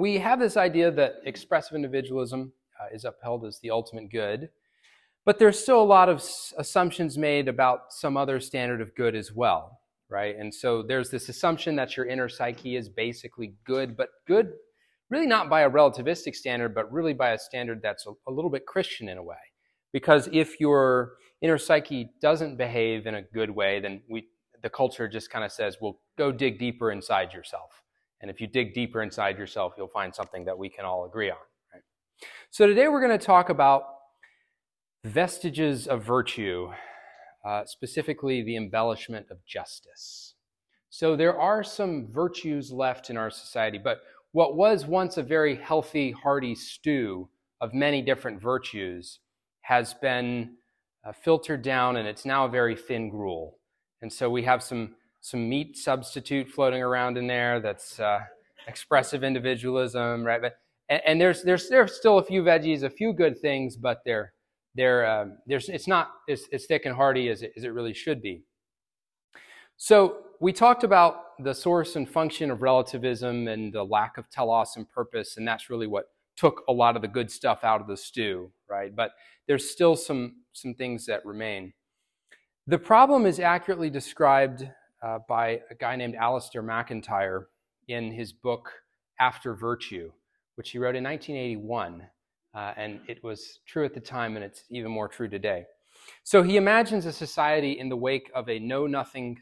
we have this idea that expressive individualism uh, is upheld as the ultimate good, but there's still a lot of assumptions made about some other standard of good as well, right? And so there's this assumption that your inner psyche is basically good, but good really not by a relativistic standard, but really by a standard that's a, a little bit Christian in a way. Because if your inner psyche doesn't behave in a good way, then we, the culture just kind of says, well, go dig deeper inside yourself. And if you dig deeper inside yourself, you'll find something that we can all agree on. Right? So today we're going to talk about vestiges of virtue, uh, specifically the embellishment of justice. So there are some virtues left in our society, but what was once a very healthy, hearty stew of many different virtues has been uh, filtered down and it's now a very thin gruel. And so we have some, some meat substitute floating around in there that's uh, expressive individualism, right? But, and, and, there's, there's, there's still a few veggies, a few good things, but they're, they're, um, there's, it's not as, as thick and hearty as it, as it really should be. So we talked about the source and function of relativism and the lack of telos and purpose, and that's really what took a lot of the good stuff out of the stew, right? But there's still some, some things that remain. The problem is accurately described uh, by a guy named Alasdair MacIntyre in his book After Virtue, which he wrote in 1981. Uh, and it was true at the time, and it's even more true today. So he imagines a society in the wake of a know nothing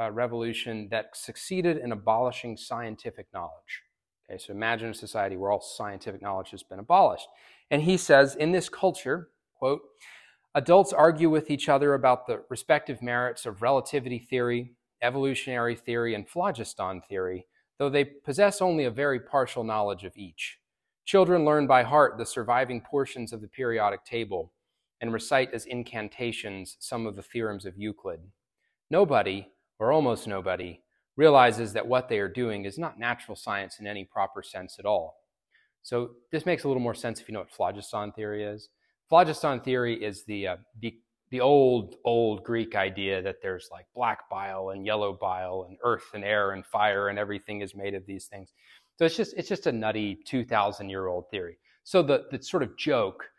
uh, revolution that succeeded in abolishing scientific knowledge. Okay, so imagine a society where all scientific knowledge has been abolished. And he says, in this culture, quote, adults argue with each other about the respective merits of relativity theory, evolutionary theory, and phlogiston theory, though they possess only a very partial knowledge of each. Children learn by heart the surviving portions of the periodic table and recite as incantations some of the theorems of Euclid. Nobody, or almost nobody, realizes that what they are doing is not natural science in any proper sense at all. So this makes a little more sense if you know what phlogiston theory is. Phlogiston theory is the, uh, the, the old, old Greek idea that there's like black bile and yellow bile and earth and air and fire and everything is made of these things. So it's just, it's just a nutty 2,000 year old theory. So the, the sort of joke,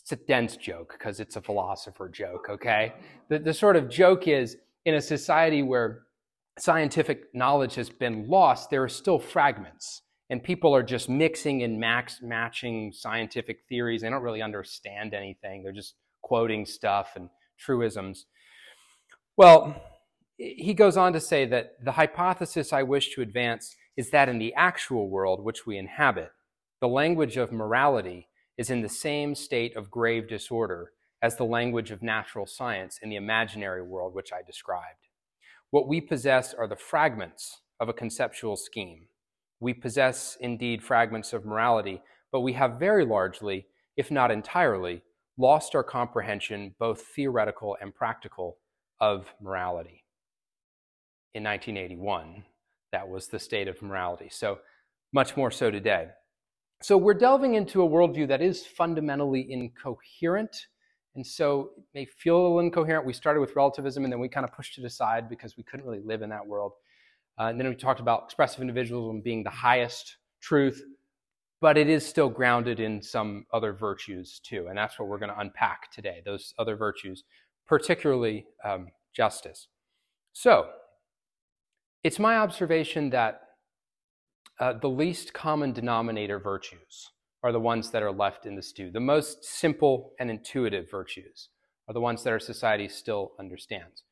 it's a dense joke because it's a philosopher joke, okay? The, the sort of joke is in a society where scientific knowledge has been lost, there are still fragments. And people are just mixing and max, matching scientific theories. They don't really understand anything. They're just quoting stuff and truisms. Well, he goes on to say that the hypothesis I wish to advance is that in the actual world which we inhabit, the language of morality is in the same state of grave disorder as the language of natural science in the imaginary world which I described. What we possess are the fragments of a conceptual scheme. We possess indeed fragments of morality, but we have very largely, if not entirely, lost our comprehension, both theoretical and practical, of morality. In 1981, that was the state of morality. So, much more so today. So, we're delving into a worldview that is fundamentally incoherent. And so, it may feel a little incoherent. We started with relativism and then we kind of pushed it aside because we couldn't really live in that world. Uh, and then we talked about expressive individualism being the highest truth, but it is still grounded in some other virtues too. And that's what we're going to unpack today those other virtues, particularly um, justice. So, it's my observation that uh, the least common denominator virtues are the ones that are left in the stew. The most simple and intuitive virtues are the ones that our society still understands.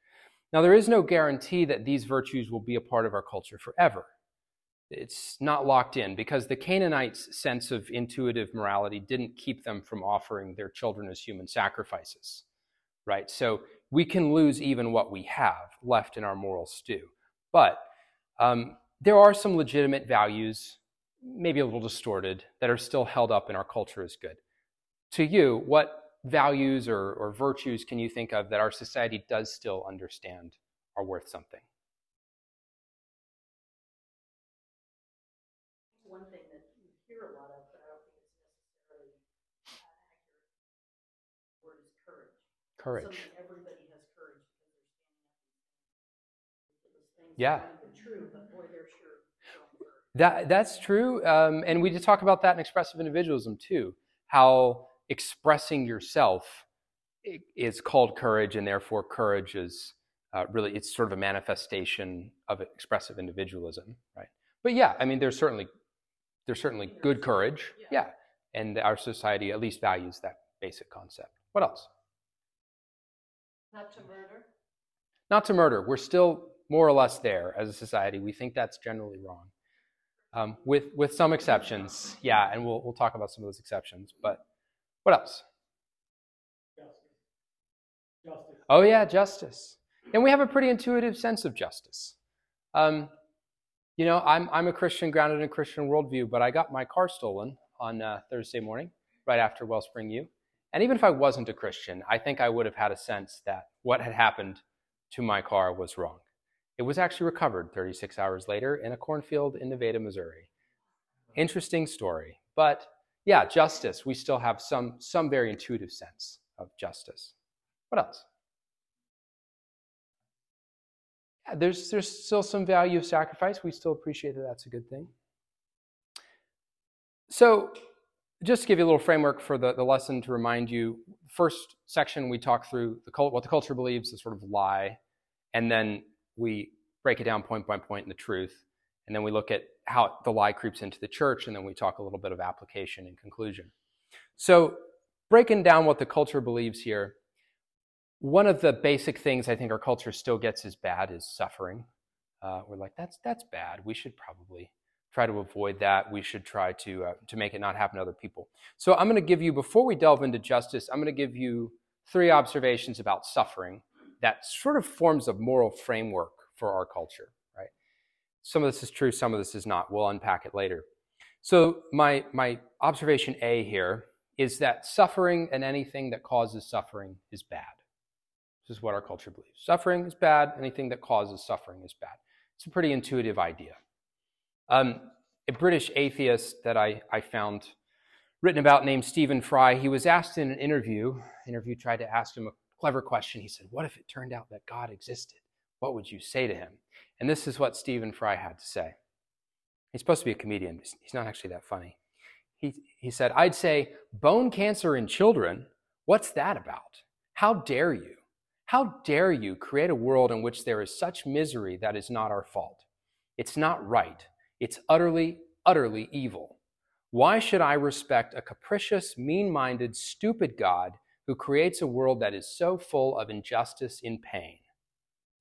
Now, there is no guarantee that these virtues will be a part of our culture forever. It's not locked in because the Canaanites' sense of intuitive morality didn't keep them from offering their children as human sacrifices, right? So we can lose even what we have left in our moral stew. But um, there are some legitimate values, maybe a little distorted, that are still held up in our culture as good. To you, what values or, or virtues can you think of that our society does still understand are worth something? One thing that you hear a lot of, but I don't think it's necessarily accurate, word is courage. Courage. Something everybody has courage because they're standing up things. Yeah. true, but boy, they're sure. That that's true, um, and we did talk about that in expressive individualism too. How expressing yourself is called courage, and therefore courage is uh, really it's sort of a manifestation of expressive individualism, right? But yeah, I mean, there's certainly there's certainly good courage, yeah, and our society at least values that basic concept. What else? Not to murder. Not to murder. We're still more or less there as a society. We think that's generally wrong um, with with some exceptions. Yeah, and we'll we'll talk about some of those exceptions. But what else? Justice. Justice. Oh yeah, justice. And we have a pretty intuitive sense of justice. Um, you know, I'm I'm a Christian, grounded in a Christian worldview, but I got my car stolen on uh, Thursday morning, right after Wellspring U. And even if I wasn't a Christian, I think I would have had a sense that what had happened to my car was wrong. It was actually recovered 36 hours later in a cornfield in Nevada, Missouri. Interesting story. But yeah, justice. We still have some, some very intuitive sense of justice. What else? There's, there's still some value of sacrifice. We still appreciate that that's a good thing. So, just to give you a little framework for the, the lesson to remind you, first section we talk through the cult, what the culture believes, the sort of lie, and then we break it down point by point in the truth. And then we look at how the lie creeps into the church, and then we talk a little bit of application and conclusion. So, breaking down what the culture believes here, one of the basic things I think our culture still gets as bad is suffering. Uh, we're like, that's that's bad. We should probably try to avoid that. We should try to uh, to make it not happen to other people. So I'm going to give you before we delve into justice, I'm going to give you three observations about suffering that sort of forms a moral framework for our culture, right? Some of this is true, some of this is not. We'll unpack it later. So my my observation A here is that suffering and anything that causes suffering is bad. This is what our culture believes. Suffering is bad. Anything that causes suffering is bad. It's a pretty intuitive idea. Um, a British atheist that I, I found written about named Stephen Fry, he was asked in an interview, interview tried to ask him a clever question. He said, What if it turned out that God existed? What would you say to him? And this is what Stephen Fry had to say. He's supposed to be a comedian, he's not actually that funny. He, he said, I'd say, bone cancer in children, what's that about? How dare you? How dare you create a world in which there is such misery that is not our fault? It's not right. It's utterly, utterly evil. Why should I respect a capricious, mean minded, stupid God who creates a world that is so full of injustice and pain?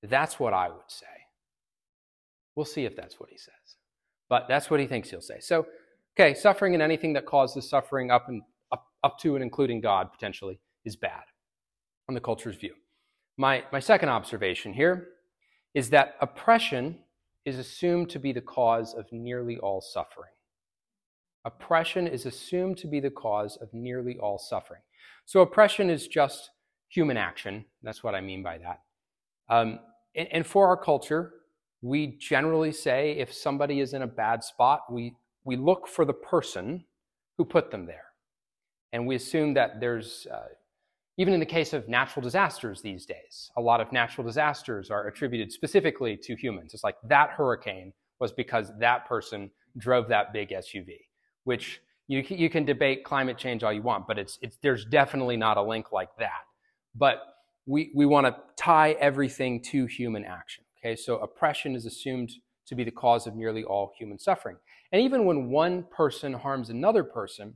That's what I would say. We'll see if that's what he says. But that's what he thinks he'll say. So, okay, suffering and anything that causes suffering up and up, up to and including God potentially is bad on the culture's view. My, my second observation here is that oppression is assumed to be the cause of nearly all suffering. Oppression is assumed to be the cause of nearly all suffering. So, oppression is just human action. That's what I mean by that. Um, and, and for our culture, we generally say if somebody is in a bad spot, we, we look for the person who put them there. And we assume that there's uh, even in the case of natural disasters these days, a lot of natural disasters are attributed specifically to humans. It's like that hurricane was because that person drove that big SUV, which you, you can debate climate change all you want, but it's, it's, there's definitely not a link like that. But we, we want to tie everything to human action. Okay, so oppression is assumed to be the cause of nearly all human suffering. And even when one person harms another person,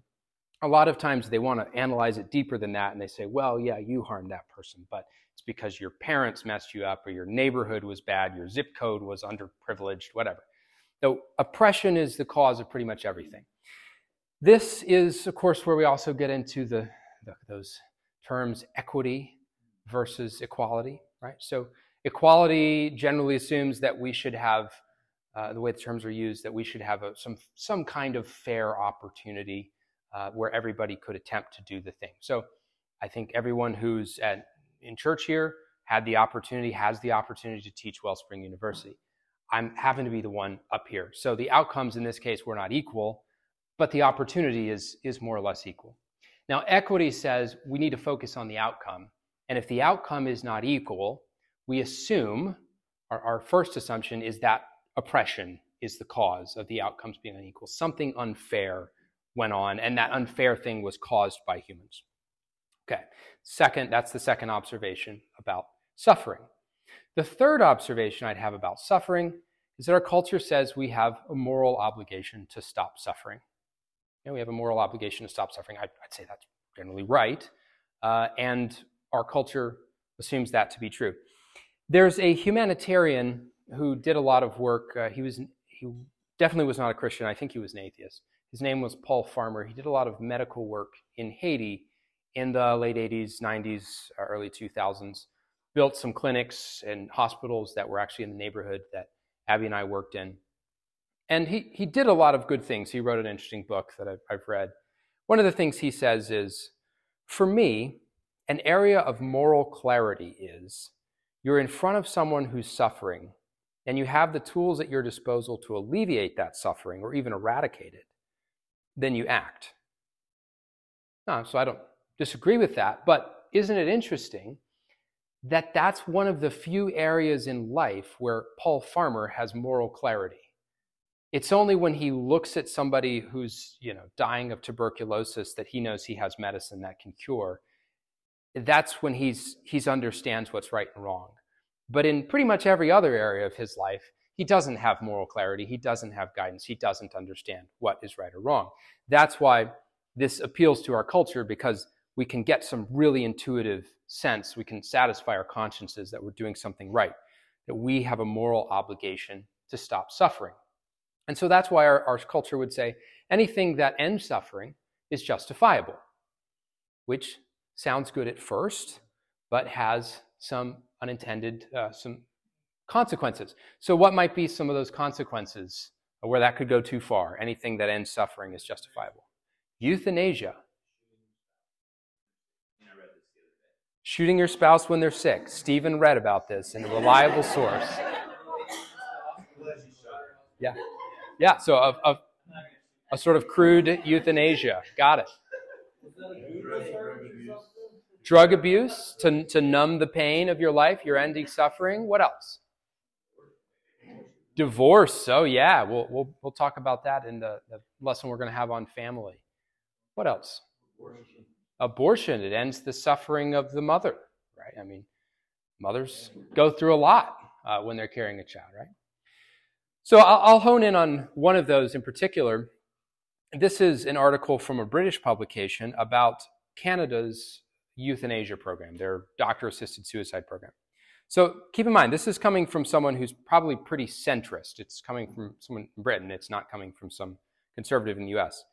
a lot of times they want to analyze it deeper than that and they say, well, yeah, you harmed that person, but it's because your parents messed you up or your neighborhood was bad, your zip code was underprivileged, whatever. So oppression is the cause of pretty much everything. This is, of course, where we also get into the, the those terms equity versus equality, right? So equality generally assumes that we should have, uh, the way the terms are used, that we should have a, some, some kind of fair opportunity uh, where everybody could attempt to do the thing. So I think everyone who's at, in church here had the opportunity, has the opportunity to teach Wellspring University. I'm having to be the one up here. So the outcomes in this case were not equal, but the opportunity is, is more or less equal. Now, equity says we need to focus on the outcome. And if the outcome is not equal, we assume, our, our first assumption is that oppression is the cause of the outcomes being unequal. Something unfair went on, and that unfair thing was caused by humans. Okay, second, that's the second observation about suffering. The third observation I'd have about suffering is that our culture says we have a moral obligation to stop suffering. You know, we have a moral obligation to stop suffering. I'd, I'd say that's generally right. Uh, and our culture assumes that to be true. There's a humanitarian who did a lot of work. Uh, he was he definitely was not a Christian. I think he was an atheist. His name was Paul Farmer. He did a lot of medical work in Haiti in the late 80s, 90s, uh, early 2000s. Built some clinics and hospitals that were actually in the neighborhood that Abby and I worked in. And he, he did a lot of good things. He wrote an interesting book that I've, I've read. One of the things he says is for me, an area of moral clarity is you're in front of someone who's suffering and you have the tools at your disposal to alleviate that suffering or even eradicate it, then you act. No, so I don't disagree with that, but isn't it interesting that that's one of the few areas in life where Paul Farmer has moral clarity? It's only when he looks at somebody who's, you know, dying of tuberculosis that he knows he has medicine that can cure. That's when he's he's understands what's right and wrong. But in pretty much every other area of his life, he doesn't have moral clarity. He doesn't have guidance. He doesn't understand what is right or wrong. That's why this appeals to our culture because we can get some really intuitive sense. We can satisfy our consciences that we're doing something right, that we have a moral obligation to stop suffering. And so that's why our, our culture would say anything that ends suffering is justifiable, which sounds good at first, but has some unintended, uh, some consequences. So, what might be some of those consequences where that could go too far? Anything that ends suffering is justifiable. Euthanasia. Shooting your spouse when they're sick. Stephen read about this in a reliable source. Yeah. Yeah, so a, a, a sort of crude euthanasia. Got it. Drug abuse to, to numb the pain of your life, your ending suffering. What else? Divorce. Oh, yeah, we'll, we'll, we'll talk about that in the, the lesson we're going to have on family. What else? Abortion. Abortion. It ends the suffering of the mother, right? I mean, mothers go through a lot uh, when they're carrying a child, right? So I'll hone in on one of those in particular. This is an article from a British publication about Canada's euthanasia program, their doctor assisted suicide program. So keep in mind, this is coming from someone who's probably pretty centrist. It's coming from someone in Britain, it's not coming from some conservative in the US.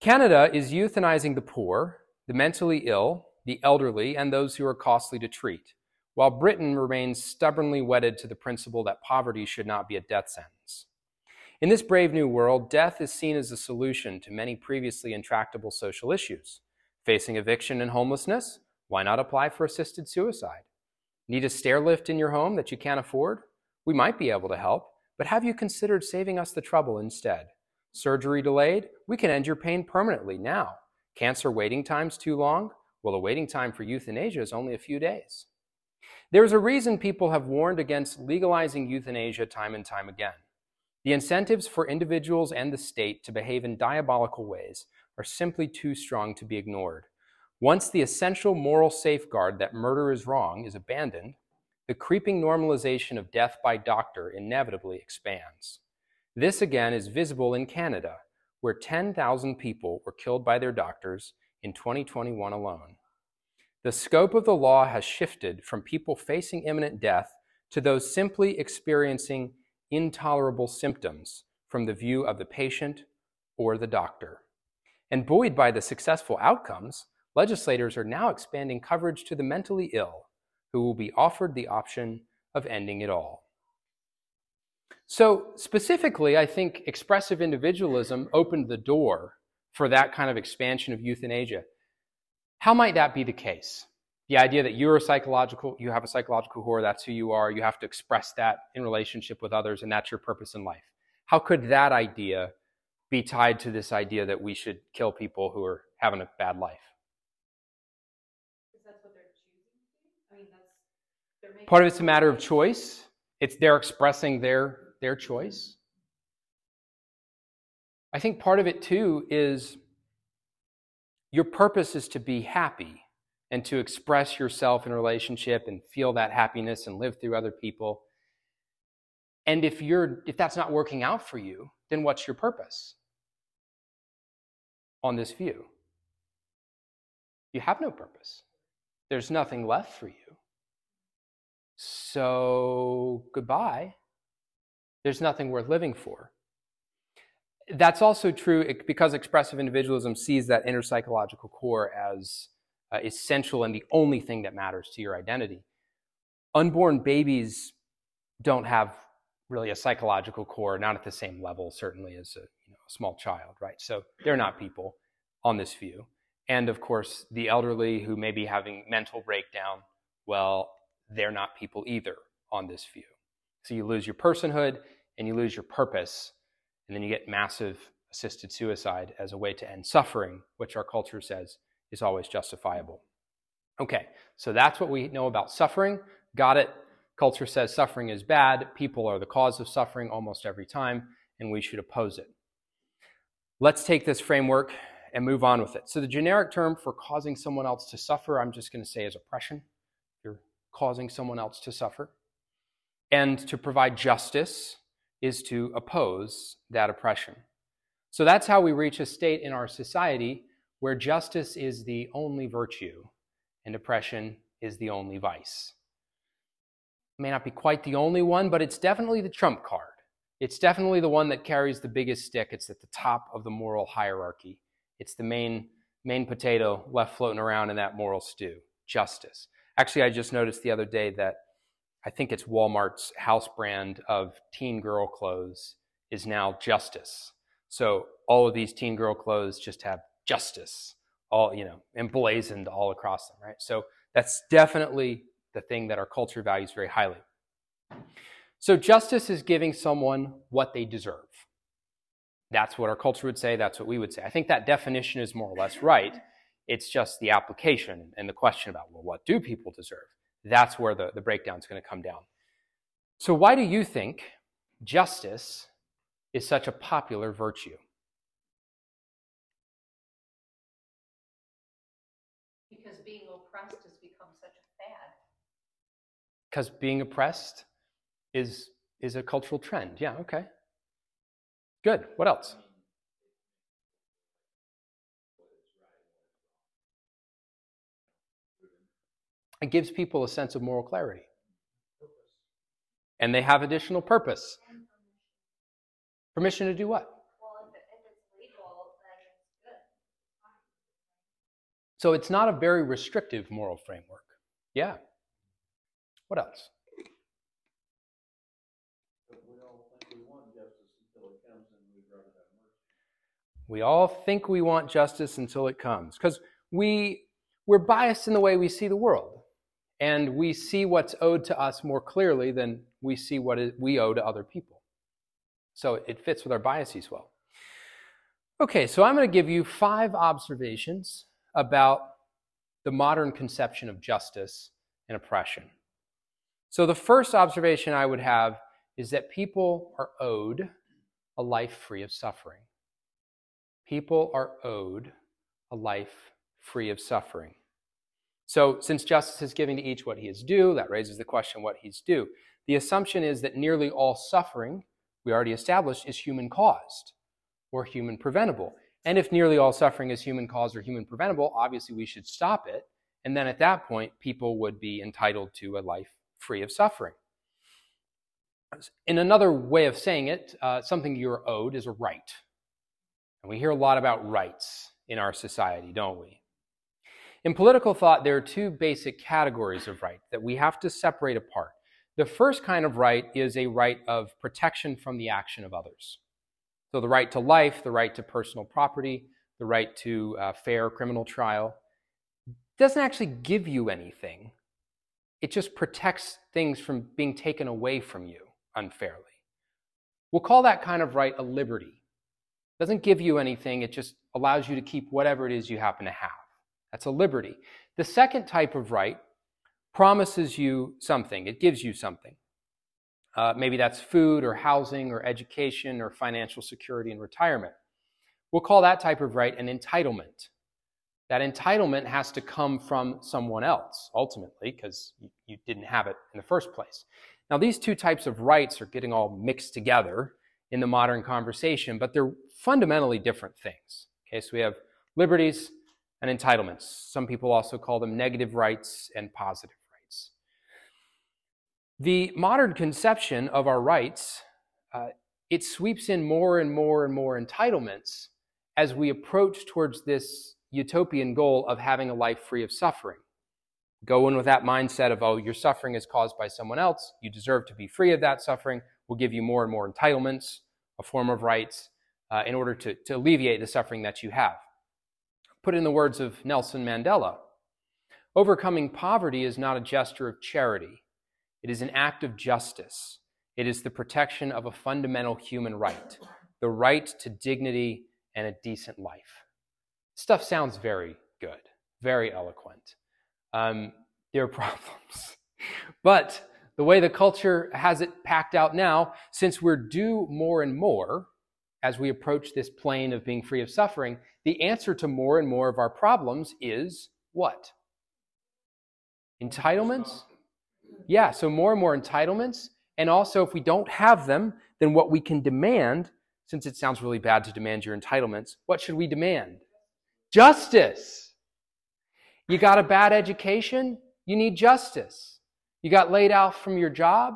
Canada is euthanizing the poor, the mentally ill, the elderly, and those who are costly to treat while Britain remains stubbornly wedded to the principle that poverty should not be a death sentence. In this brave new world, death is seen as a solution to many previously intractable social issues. Facing eviction and homelessness? Why not apply for assisted suicide? Need a stair lift in your home that you can't afford? We might be able to help, but have you considered saving us the trouble instead? Surgery delayed? We can end your pain permanently now. Cancer waiting times too long? Well, the waiting time for euthanasia is only a few days. There's a reason people have warned against legalizing euthanasia time and time again. The incentives for individuals and the state to behave in diabolical ways are simply too strong to be ignored. Once the essential moral safeguard that murder is wrong is abandoned, the creeping normalization of death by doctor inevitably expands. This again is visible in Canada, where 10,000 people were killed by their doctors in 2021 alone. The scope of the law has shifted from people facing imminent death to those simply experiencing intolerable symptoms from the view of the patient or the doctor. And buoyed by the successful outcomes, legislators are now expanding coverage to the mentally ill, who will be offered the option of ending it all. So, specifically, I think expressive individualism opened the door for that kind of expansion of euthanasia. How might that be the case? The idea that you're a psychological, you have a psychological core, that's who you are, you have to express that in relationship with others, and that's your purpose in life. How could that idea be tied to this idea that we should kill people who are having a bad life? Because that's what they're choosing to do? I mean, that's, they're making. Part of it's a matter of choice. It's they're expressing their their choice. I think part of it too is your purpose is to be happy and to express yourself in relationship and feel that happiness and live through other people. And if you're if that's not working out for you, then what's your purpose on this view? You have no purpose. There's nothing left for you. So goodbye. There's nothing worth living for. That's also true because expressive individualism sees that inner psychological core as uh, essential and the only thing that matters to your identity. Unborn babies don't have really a psychological core, not at the same level, certainly, as a, you know, a small child, right? So they're not people on this view. And of course, the elderly who may be having mental breakdown, well, they're not people either on this view. So you lose your personhood and you lose your purpose, and then you get massive assisted suicide as a way to end suffering, which our culture says is always justifiable. Okay, so that's what we know about suffering. Got it. Culture says suffering is bad. People are the cause of suffering almost every time, and we should oppose it. Let's take this framework and move on with it. So, the generic term for causing someone else to suffer, I'm just going to say is oppression. Causing someone else to suffer. And to provide justice is to oppose that oppression. So, that's how we reach a state in our society where justice is the only virtue and oppression is the only vice. It may not be quite the only one, but it's definitely the trump card. It's definitely the one that carries the biggest stick. It's at the top of the moral hierarchy. It's the main, main potato left floating around in that moral stew justice. Actually, I just noticed the other day that I think it's Walmart's house brand of teen girl clothes is now Justice. So all of these teen girl clothes just have justice all, you know, emblazoned all across them, right? So that's definitely the thing that our culture values very highly. So justice is giving someone what they deserve. That's what our culture would say. That's what we would say. I think that definition is more or less right. It's just the application and the question about, well, what do people deserve? That's where the, the breakdown is going to come down. So, why do you think justice is such a popular virtue? Because being oppressed has become such a fad. Because being oppressed is, is a cultural trend. Yeah, okay. Good. What else? It gives people a sense of moral clarity. And they have additional purpose. Permission to do what? So it's not a very restrictive moral framework. Yeah. What else? We all think we want justice until it comes because we, we're biased in the way we see the world. And we see what's owed to us more clearly than we see what we owe to other people. So it fits with our biases well. Okay, so I'm going to give you five observations about the modern conception of justice and oppression. So the first observation I would have is that people are owed a life free of suffering. People are owed a life free of suffering. So, since justice is giving to each what he is due, that raises the question what he's due. The assumption is that nearly all suffering, we already established, is human caused or human preventable. And if nearly all suffering is human caused or human preventable, obviously we should stop it. And then at that point, people would be entitled to a life free of suffering. In another way of saying it, uh, something you're owed is a right. And we hear a lot about rights in our society, don't we? In political thought, there are two basic categories of right that we have to separate apart. The first kind of right is a right of protection from the action of others. So the right to life, the right to personal property, the right to uh, fair criminal trial doesn't actually give you anything. It just protects things from being taken away from you unfairly. We'll call that kind of right a liberty It doesn't give you anything, it just allows you to keep whatever it is you happen to have. That's a liberty. The second type of right promises you something, it gives you something. Uh, maybe that's food or housing or education or financial security and retirement. We'll call that type of right an entitlement. That entitlement has to come from someone else, ultimately, because you didn't have it in the first place. Now, these two types of rights are getting all mixed together in the modern conversation, but they're fundamentally different things. Okay, so we have liberties and entitlements. Some people also call them negative rights and positive rights. The modern conception of our rights, uh, it sweeps in more and more and more entitlements as we approach towards this utopian goal of having a life free of suffering. Go in with that mindset of, oh, your suffering is caused by someone else. You deserve to be free of that suffering. We'll give you more and more entitlements, a form of rights, uh, in order to, to alleviate the suffering that you have. Put in the words of Nelson Mandela Overcoming poverty is not a gesture of charity, it is an act of justice. It is the protection of a fundamental human right, the right to dignity and a decent life. Stuff sounds very good, very eloquent. Um, there are problems. but the way the culture has it packed out now, since we're due more and more as we approach this plane of being free of suffering, the answer to more and more of our problems is what? Entitlements? Yeah, so more and more entitlements. And also, if we don't have them, then what we can demand, since it sounds really bad to demand your entitlements, what should we demand? Justice. You got a bad education? You need justice. You got laid out from your job?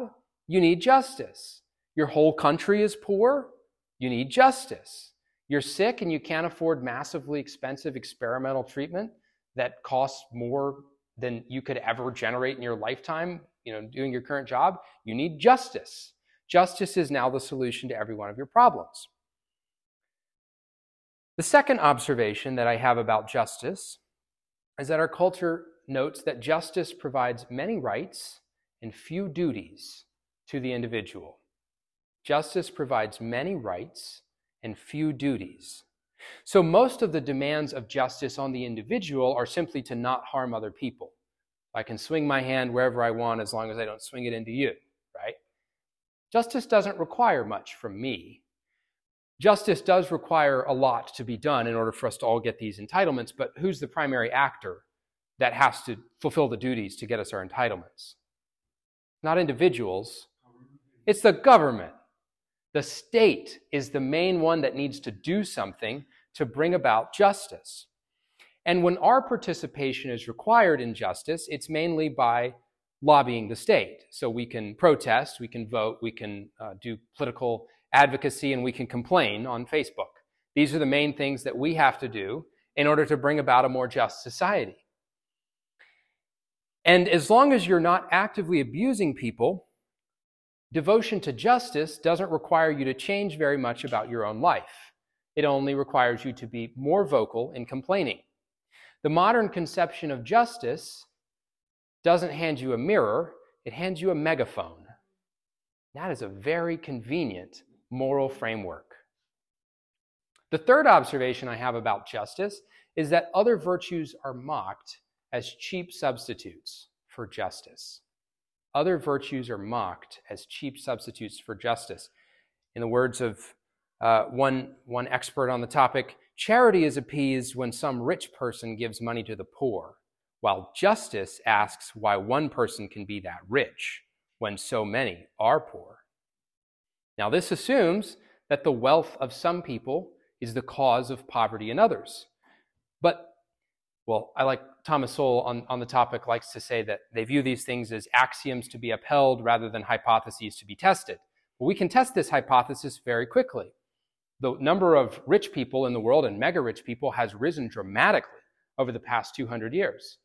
You need justice. Your whole country is poor? You need justice. You're sick and you can't afford massively expensive experimental treatment that costs more than you could ever generate in your lifetime, you know, doing your current job. You need justice. Justice is now the solution to every one of your problems. The second observation that I have about justice is that our culture notes that justice provides many rights and few duties to the individual. Justice provides many rights and few duties. So most of the demands of justice on the individual are simply to not harm other people. I can swing my hand wherever I want as long as I don't swing it into you, right? Justice doesn't require much from me Justice does require a lot to be done in order for us to all get these entitlements, but who's the primary actor that has to fulfill the duties to get us our entitlements? Not individuals, it's the government. The state is the main one that needs to do something to bring about justice. And when our participation is required in justice, it's mainly by lobbying the state. So we can protest, we can vote, we can uh, do political advocacy, and we can complain on Facebook. These are the main things that we have to do in order to bring about a more just society. And as long as you're not actively abusing people, devotion to justice doesn't require you to change very much about your own life. It only requires you to be more vocal in complaining. The modern conception of justice doesn't hand you a mirror, it hands you a megaphone. That is a very convenient moral framework. The third observation I have about justice is that other virtues are mocked as cheap substitutes for justice. Other virtues are mocked as cheap substitutes for justice. In the words of uh, one, one expert on the topic, charity is appeased when some rich person gives money to the poor, while justice asks why one person can be that rich when so many are poor. Now, this assumes that the wealth of some people is the cause of poverty in others. But, well, I like Thomas Sowell on, on the topic likes to say that they view these things as axioms to be upheld rather than hypotheses to be tested. Well, we can test this hypothesis very quickly. The number of rich people in the world and mega rich people has risen dramatically over the past 200 years.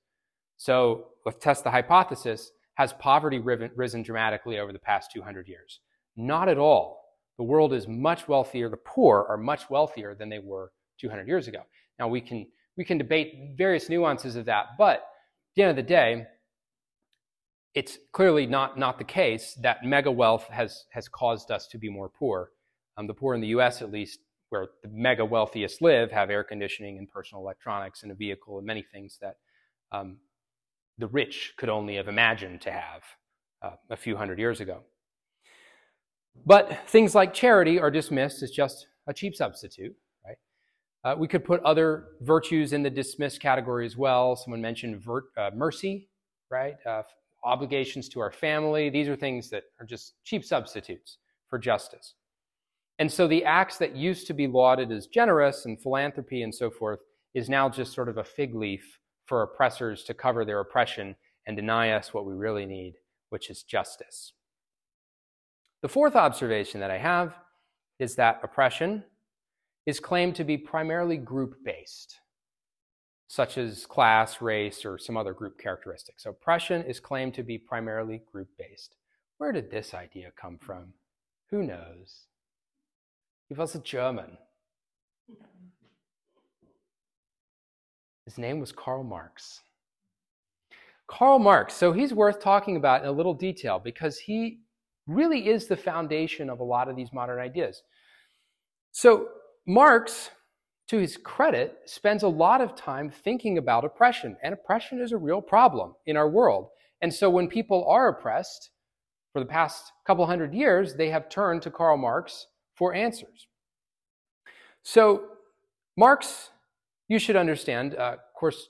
So let's test the hypothesis. Has poverty risen dramatically over the past 200 years? Not at all. The world is much wealthier. The poor are much wealthier than they were 200 years ago. Now we can we can debate various nuances of that, but at the end of the day, it's clearly not not the case that mega wealth has has caused us to be more poor. Um, the poor in the U.S. at least, where the mega wealthiest live, have air conditioning and personal electronics and a vehicle and many things that um, the rich could only have imagined to have uh, a few hundred years ago. But things like charity are dismissed as just a cheap substitute? Uh, we could put other virtues in the dismissed category as well. Someone mentioned uh, mercy, right? Uh, obligations to our family. These are things that are just cheap substitutes for justice. And so the acts that used to be lauded as generous and philanthropy and so forth is now just sort of a fig leaf for oppressors to cover their oppression and deny us what we really need, which is justice. The fourth observation that I have is that oppression is claimed to be primarily group based, such as class, race, or some other group characteristics. Oppression is claimed to be primarily group based. Where did this idea come from? Who knows? He was a German. His name was Karl Marx. Karl Marx, so he's worth talking about in a little detail because he really is the foundation of a lot of these modern ideas. So, Marx, to his credit, spends a lot of time thinking about oppression, and oppression is a real problem in our world. And so, when people are oppressed, for the past couple hundred years, they have turned to Karl Marx for answers. So, Marx, you should understand, uh, of course,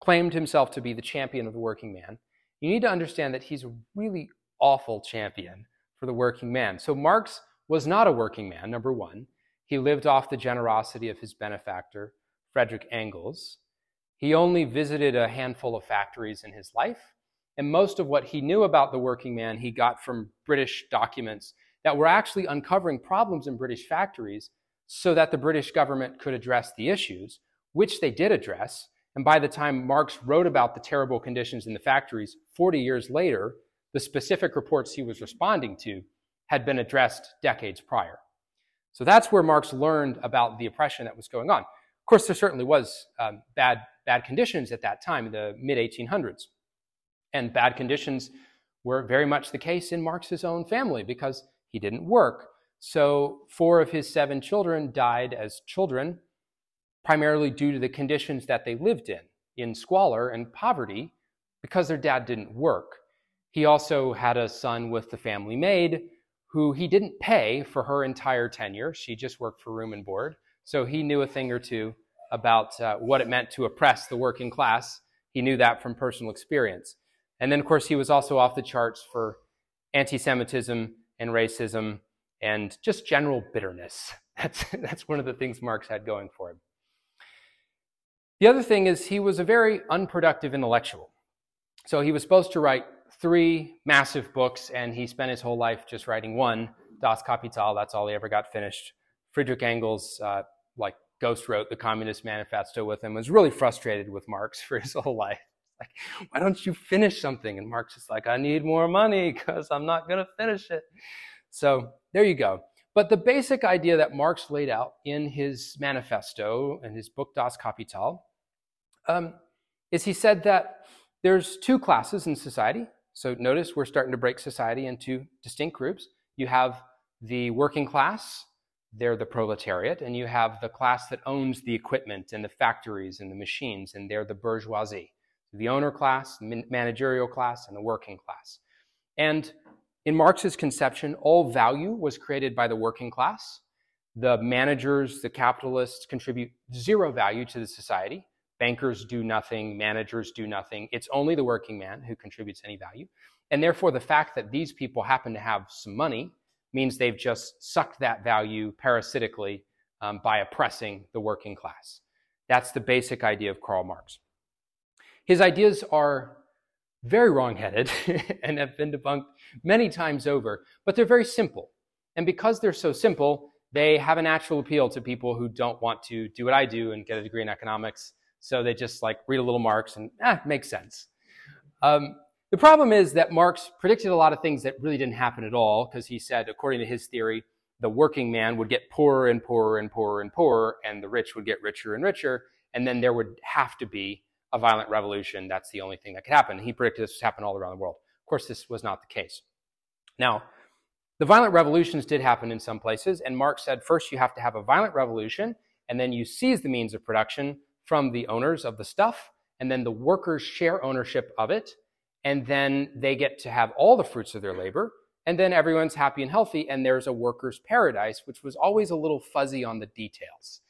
claimed himself to be the champion of the working man. You need to understand that he's a really awful champion for the working man. So, Marx was not a working man, number one. He lived off the generosity of his benefactor, Frederick Engels. He only visited a handful of factories in his life, and most of what he knew about the working man he got from British documents that were actually uncovering problems in British factories so that the British government could address the issues, which they did address. And by the time Marx wrote about the terrible conditions in the factories 40 years later, the specific reports he was responding to had been addressed decades prior. So that's where Marx learned about the oppression that was going on. Of course, there certainly was um, bad, bad conditions at that time, the mid 1800s. And bad conditions were very much the case in Marx's own family because he didn't work. So, four of his seven children died as children, primarily due to the conditions that they lived in, in squalor and poverty, because their dad didn't work. He also had a son with the family maid who he didn't pay for her entire tenure. She just worked for room and board. So he knew a thing or two about uh, what it meant to oppress the working class. He knew that from personal experience. And then, of course, he was also off the charts for anti Semitism and racism and just general bitterness. That's, that's one of the things Marx had going for him. The other thing is he was a very unproductive intellectual. So he was supposed to write three massive books, and he spent his whole life just writing one, Das Kapital. That's all he ever got finished. Friedrich Engels, uh, like, ghost wrote the Communist Manifesto with him, was really frustrated with Marx for his whole life like, why don't you finish something? And Marx is like, I need more money because I'm not going to finish it. So there you go. But the basic idea that Marx laid out in his manifesto and his book Das Kapital um, is he said that there's two classes in society. So notice we're starting to break society into distinct groups. You have the working class, they're the proletariat, and you have the class that owns the equipment and the factories and the machines, and they're the bourgeoisie the owner class, managerial class, and the working class. And in Marx's conception, all value was created by the working class. The managers, the capitalists contribute zero value to the society. Bankers do nothing, managers do nothing. It's only the working man who contributes any value. And therefore, the fact that these people happen to have some money means they've just sucked that value parasitically um, by oppressing the working class. That's the basic idea of Karl Marx. His ideas are very wrongheaded and have been debunked many times over, but they're very simple. And because they're so simple, they have a natural appeal to people who don't want to do what I do and get a degree in economics. So they just like read a little Marx and ah, makes sense. Um, the problem is that Marx predicted a lot of things that really didn't happen at all because he said, according to his theory, the working man would get poorer and poorer and poorer and poorer, and the rich would get richer and richer, and then there would have to be a violent revolution. That's the only thing that could happen. He predicted this would happen all around the world. Of course, this was not the case. Now, the violent revolutions did happen in some places, and Marx said first you have to have a violent revolution, and then you seize the means of production from the owners of the stuff, and then the workers share ownership of it, and then they get to have all the fruits of their labor, and then everyone's happy and healthy, and there's a worker's paradise, which was always a little fuzzy on the details.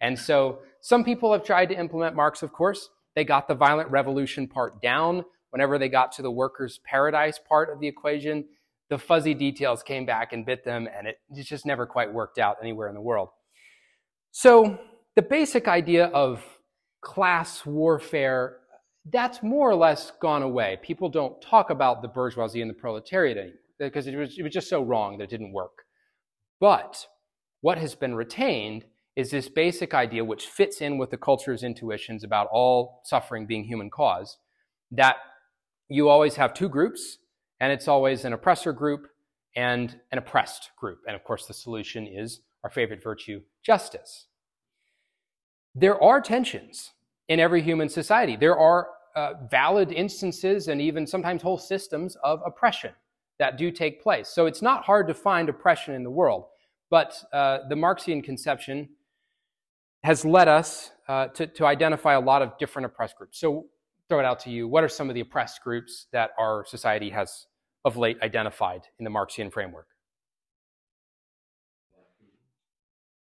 And so some people have tried to implement Marx, of course. They got the violent revolution part down. Whenever they got to the workers' paradise part of the equation, the fuzzy details came back and bit them, and it just never quite worked out anywhere in the world. So the basic idea of class warfare, that's more or less gone away. People don't talk about the bourgeoisie and the proletariat anymore because it was, it was just so wrong that it didn't work. But what has been retained is this basic idea, which fits in with the culture's intuitions about all suffering being human cause, that you always have two groups, and it's always an oppressor group and an oppressed group. And of course, the solution is our favorite virtue, justice. There are tensions in every human society. There are uh, valid instances and even sometimes whole systems of oppression that do take place. So it's not hard to find oppression in the world. But uh, the Marxian conception has led us uh, to, to identify a lot of different oppressed groups. So, throw it out to you. What are some of the oppressed groups that our society has of late identified in the Marxian framework?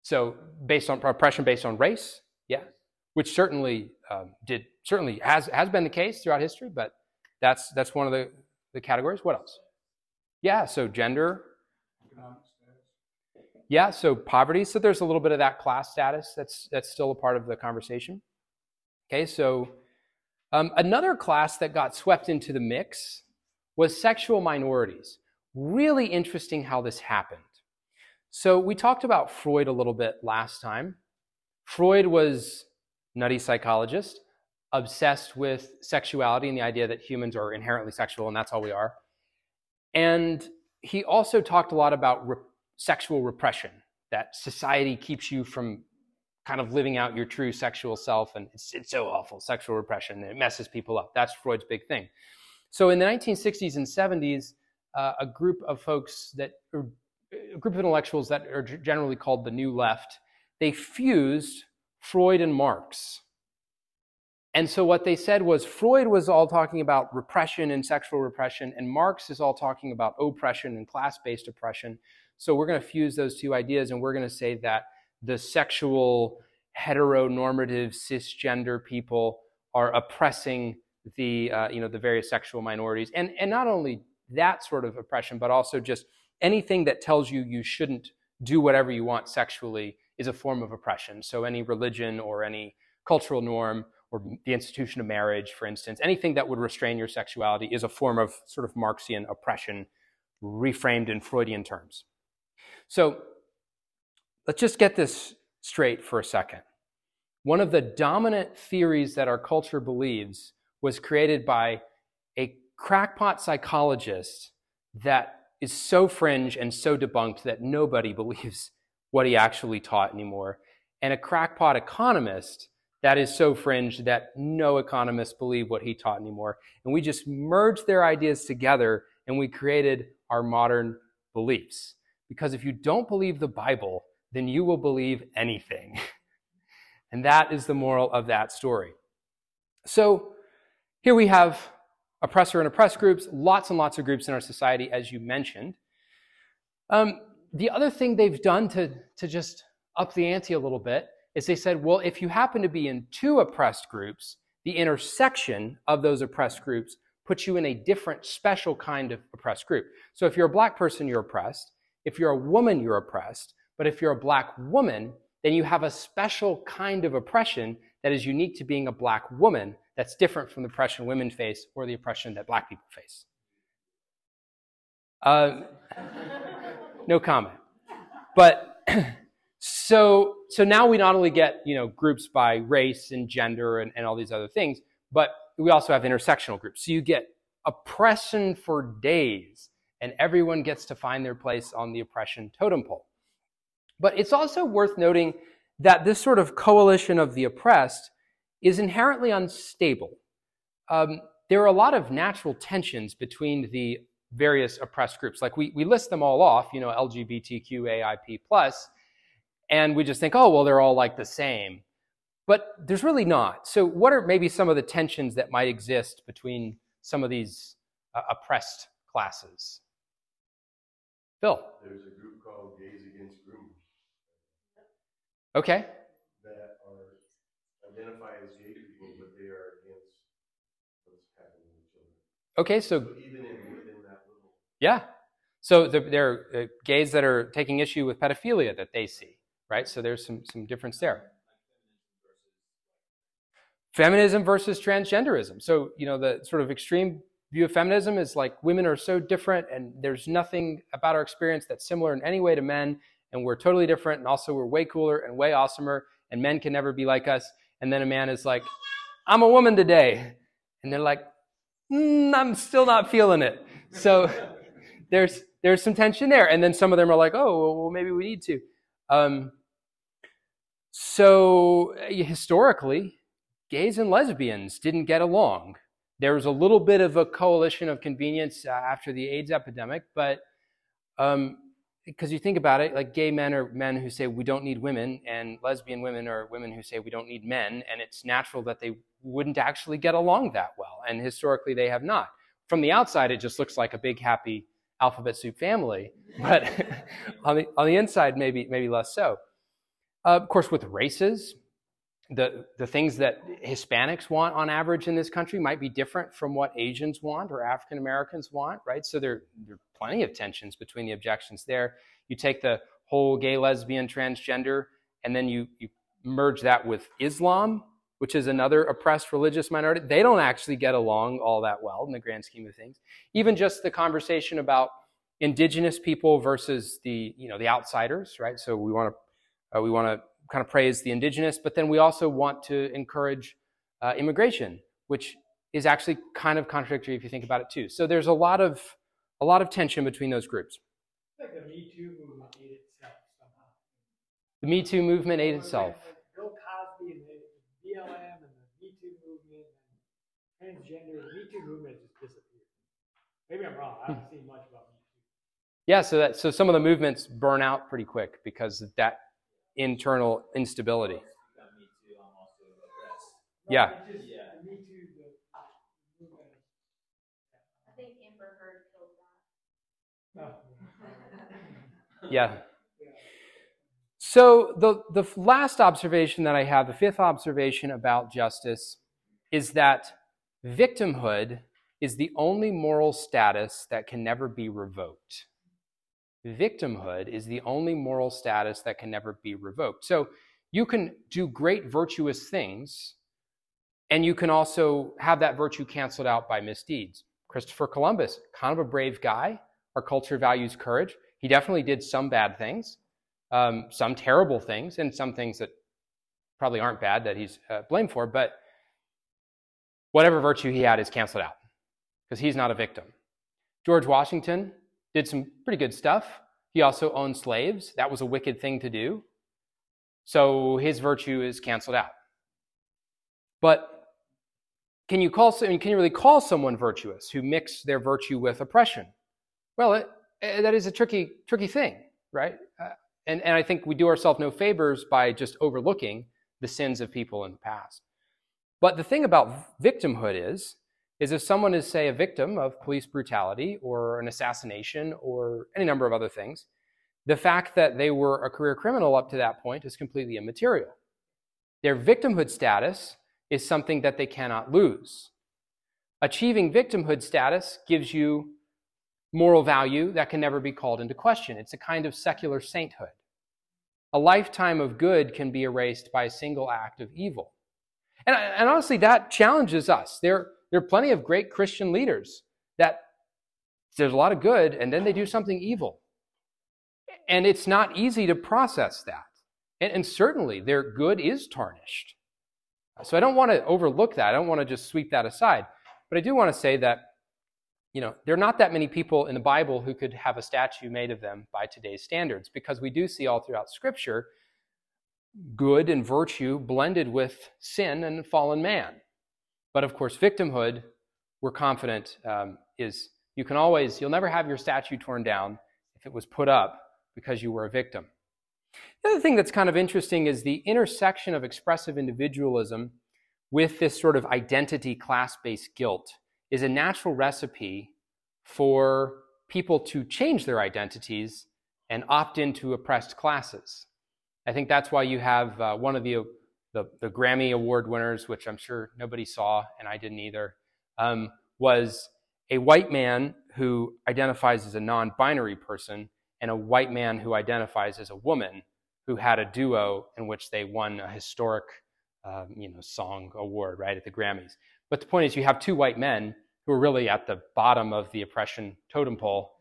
So, based on oppression based on race, yeah, which certainly um, did certainly has has been the case throughout history, but that's that's one of the the categories. What else? Yeah, so gender, yeah, so poverty. So there's a little bit of that class status that's that's still a part of the conversation. Okay, so um, another class that got swept into the mix was sexual minorities. Really interesting how this happened. So we talked about Freud a little bit last time. Freud was nutty psychologist, obsessed with sexuality and the idea that humans are inherently sexual and that's all we are. And he also talked a lot about sexual repression, that society keeps you from kind of living out your true sexual self. And it's, it's so awful, sexual repression. It messes people up. That's Freud's big thing. So in the 1960s and 70s, uh, a group of folks that, a group of intellectuals that are generally called the New Left, they fused Freud and Marx. And so what they said was Freud was all talking about repression and sexual repression, and Marx is all talking about oppression and class based oppression. So we're going to fuse those two ideas and we're going to say that the sexual, heteronormative, cisgender people are oppressing the, uh, you know, the various sexual minorities. And, and not only that sort of oppression, but also just anything that tells you you shouldn't do whatever you want sexually is a form of oppression. So any religion or any cultural norm or the institution of marriage, for instance, anything that would restrain your sexuality is a form of sort of Marxian oppression reframed in Freudian terms. So let's just get this straight for a second. One of the dominant theories that our culture believes was created by a crackpot psychologist that is so fringe and so debunked that nobody believes what he actually taught anymore, and a crackpot economist that is so fringe that no economists believe what he taught anymore. And we just merged their ideas together and we created our modern beliefs. Because if you don't believe the Bible, then you will believe anything. and that is the moral of that story. So here we have oppressor and oppressed groups, lots and lots of groups in our society, as you mentioned. Um, the other thing they've done to, to just up the ante a little bit is they said, well, if you happen to be in two oppressed groups, the intersection of those oppressed groups puts you in a different, special kind of oppressed group. So if you're a black person, you're oppressed. If you're a woman, you're oppressed. But if you're a black woman, then you have a special kind of oppression that is unique to being a black woman that's different from the oppression women face or the oppression that black people face. Uh, no comment. But so, so now we not only get you know groups by race and gender and, and all these other things, but we also have intersectional groups. So you get oppression for days and everyone gets to find their place on the oppression totem pole. But it's also worth noting that this sort of coalition of the oppressed is inherently unstable. Um, there are a lot of natural tensions between the various oppressed groups. Like we, we list them all off, you know, LGBTQAIP plus, and we just think, oh, well, they're all like the same. But there's really not. So what are maybe some of the tensions that might exist between some of these uh, oppressed classes? Phil. There's a group called Gays Against Groomers. Okay. That are identify as gay people, but they are against what's happening with children. Okay, so So even in, within that little, Yeah. So the, there are uh, gays that are taking issue with pedophilia that they see, right? So there's some, some difference there. Feminism versus transgenderism. So, you know, the sort of extreme view of feminism is like women are so different and there's nothing about our experience that's similar in any way to men and we're totally different and also we're way cooler and way awesomer and men can never be like us. And then a man is like, I'm a woman today. And they're like, mm, I'm still not feeling it. So there's there's some tension there, and then some of them are like, oh, well, maybe we need to. Um, so uh, historically, gays and lesbians didn't get along. There was a little bit of a coalition of convenience uh, after the AIDS epidemic, but um, because you think about it, like gay men are men who say we don't need women, and lesbian women are women who say we don't need men, and it's natural that they wouldn't actually get along that well, and historically they have not. From the outside, it just looks like a big happy alphabet soup family, but on the on the inside, maybe maybe less so. Uh, of course, with races, the the things that Hispanics want on average in this country might be different from what Asians want or African Americans want, right? So there there are plenty of tensions between the objections there. You take the whole gay, lesbian, transgender, and then you you merge that with Islam, which is another oppressed religious minority. They don't actually get along all that well in the grand scheme of things. Even just the conversation about indigenous people versus the you know the outsiders, right? So we want to uh, we want to kind of praise the indigenous, but then we also want to encourage uh, immigration, which is actually kind of contradictory if you think about it too. So there's a lot of a lot of tension between those groups. Like the Me Too movement ate itself somehow. The Me Too movement ate itself. like Bill Cosby and the BLM and the Me Too movement and transgender, the Me Too movement just disappeared. Maybe I'm wrong. I haven't hmm. seen much about Me Too. Yeah, so that so some of the movements burn out pretty quick because of that internal instability. me too. I'm also. No, Yeah. it just- Yeah. the Me Too, the movement. I think Amber Heard killed that. Oh. No. Yeah. So the the last observation that I have, the fifth observation about justice, is that victimhood is the only moral status that can never be revoked. Victimhood is the only moral status that can never be revoked. So you can do great virtuous things, and you can also have that virtue canceled out by misdeeds. Christopher Columbus, kind of a brave guy. Our culture values courage. He definitely did some bad things, um, some terrible things, and some things that probably aren't bad that he's uh, blamed for. But whatever virtue he had is canceled out because he's not a victim. George Washington did some pretty good stuff. He also owned slaves. That was a wicked thing to do. So his virtue is canceled out. But can you call can you really call someone virtuous who mix their virtue with oppression? Well, it, eh, that is a tricky tricky thing, right? Uh, and and I think we do ourselves no favors by just overlooking the sins of people in the past. But the thing about victimhood is is if someone is say a victim of police brutality or an assassination or any number of other things, the fact that they were a career criminal up to that point is completely immaterial. Their victimhood status is something that they cannot lose. Achieving victimhood status gives you moral value that can never be called into question. It's a kind of secular sainthood. A lifetime of good can be erased by a single act of evil. And, and honestly, that challenges us. There, there are plenty of great Christian leaders that there's a lot of good and then they do something evil. And it's not easy to process that. And, and certainly their good is tarnished. So I don't want to overlook that. I don't want to just sweep that aside. But I do want to say that, you know, there are not that many people in the Bible who could have a statue made of them by today's standards, because we do see all throughout Scripture good and virtue blended with sin and fallen man. But of course, victimhood, we're confident, um, is you can always, you'll never have your statue torn down if it was put up because you were a victim. The other thing that's kind of interesting is the intersection of expressive individualism with this sort of identity class based guilt is a natural recipe for people to change their identities and opt into oppressed classes. I think that's why you have uh, one of the, the, the Grammy Award winners, which I'm sure nobody saw, and I didn't either, um, was a white man who identifies as a non binary person and a white man who identifies as a woman who had a duo in which they won a historic um, you know, song award, right, at the Grammys. But the point is, you have two white men who are really at the bottom of the oppression totem pole,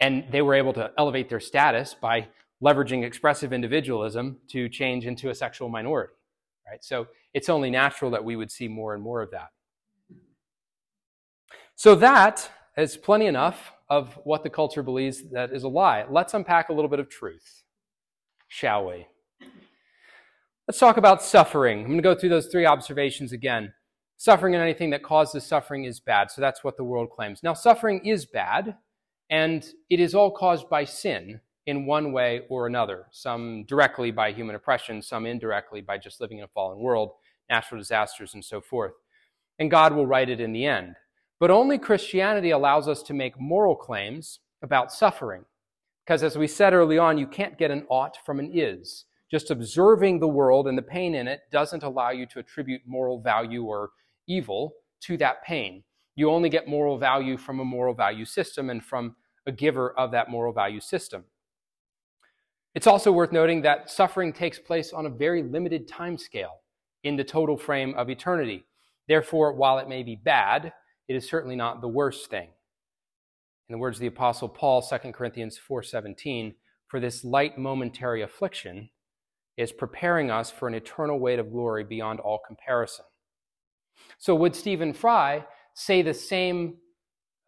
and they were able to elevate their status by leveraging expressive individualism to change into a sexual minority, right? So it's only natural that we would see more and more of that. So that is plenty enough of what the culture believes that is a lie. Let's unpack a little bit of truth, shall we? Let's talk about suffering. I'm going to go through those three observations again. Suffering and anything that causes suffering is bad. So that's what the world claims. Now, suffering is bad, and it is all caused by sin in one way or another. Some directly by human oppression, some indirectly by just living in a fallen world, natural disasters, and so forth. And God will right it in the end. But only Christianity allows us to make moral claims about suffering. Because as we said early on, you can't get an ought from an is. Just observing the world and the pain in it doesn't allow you to attribute moral value or evil to that pain. You only get moral value from a moral value system and from a giver of that moral value system. It's also worth noting that suffering takes place on a very limited time scale in the total frame of eternity. Therefore, while it may be bad, it is certainly not the worst thing. In the words of the apostle Paul, 2 Corinthians 4:17, for this light momentary affliction is preparing us for an eternal weight of glory beyond all comparison. So, would Stephen Fry say the same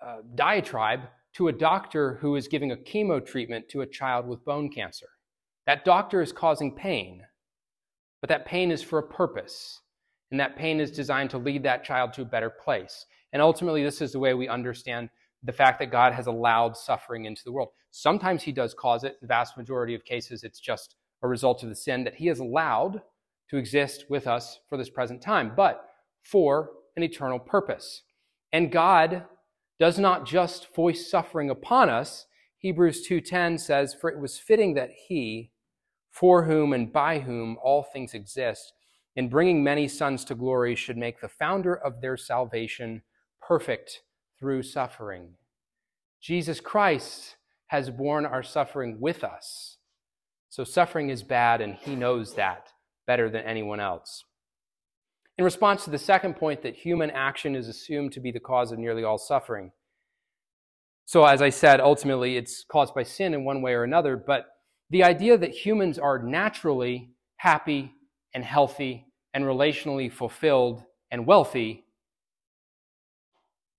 uh, diatribe to a doctor who is giving a chemo treatment to a child with bone cancer? That doctor is causing pain, but that pain is for a purpose, and that pain is designed to lead that child to a better place. And ultimately, this is the way we understand the fact that God has allowed suffering into the world. Sometimes He does cause it. The vast majority of cases, it's just a result of the sin that he has allowed to exist with us for this present time, but for an eternal purpose. And God does not just voice suffering upon us. Hebrews 2:10 says, "For it was fitting that he, for whom and by whom all things exist, in bringing many sons to glory, should make the founder of their salvation perfect through suffering." Jesus Christ has borne our suffering with us so suffering is bad, and he knows that better than anyone else. In response to the second point, that human action is assumed to be the cause of nearly all suffering. So, as I said, ultimately it's caused by sin in one way or another, but the idea that humans are naturally happy and healthy and relationally fulfilled and wealthy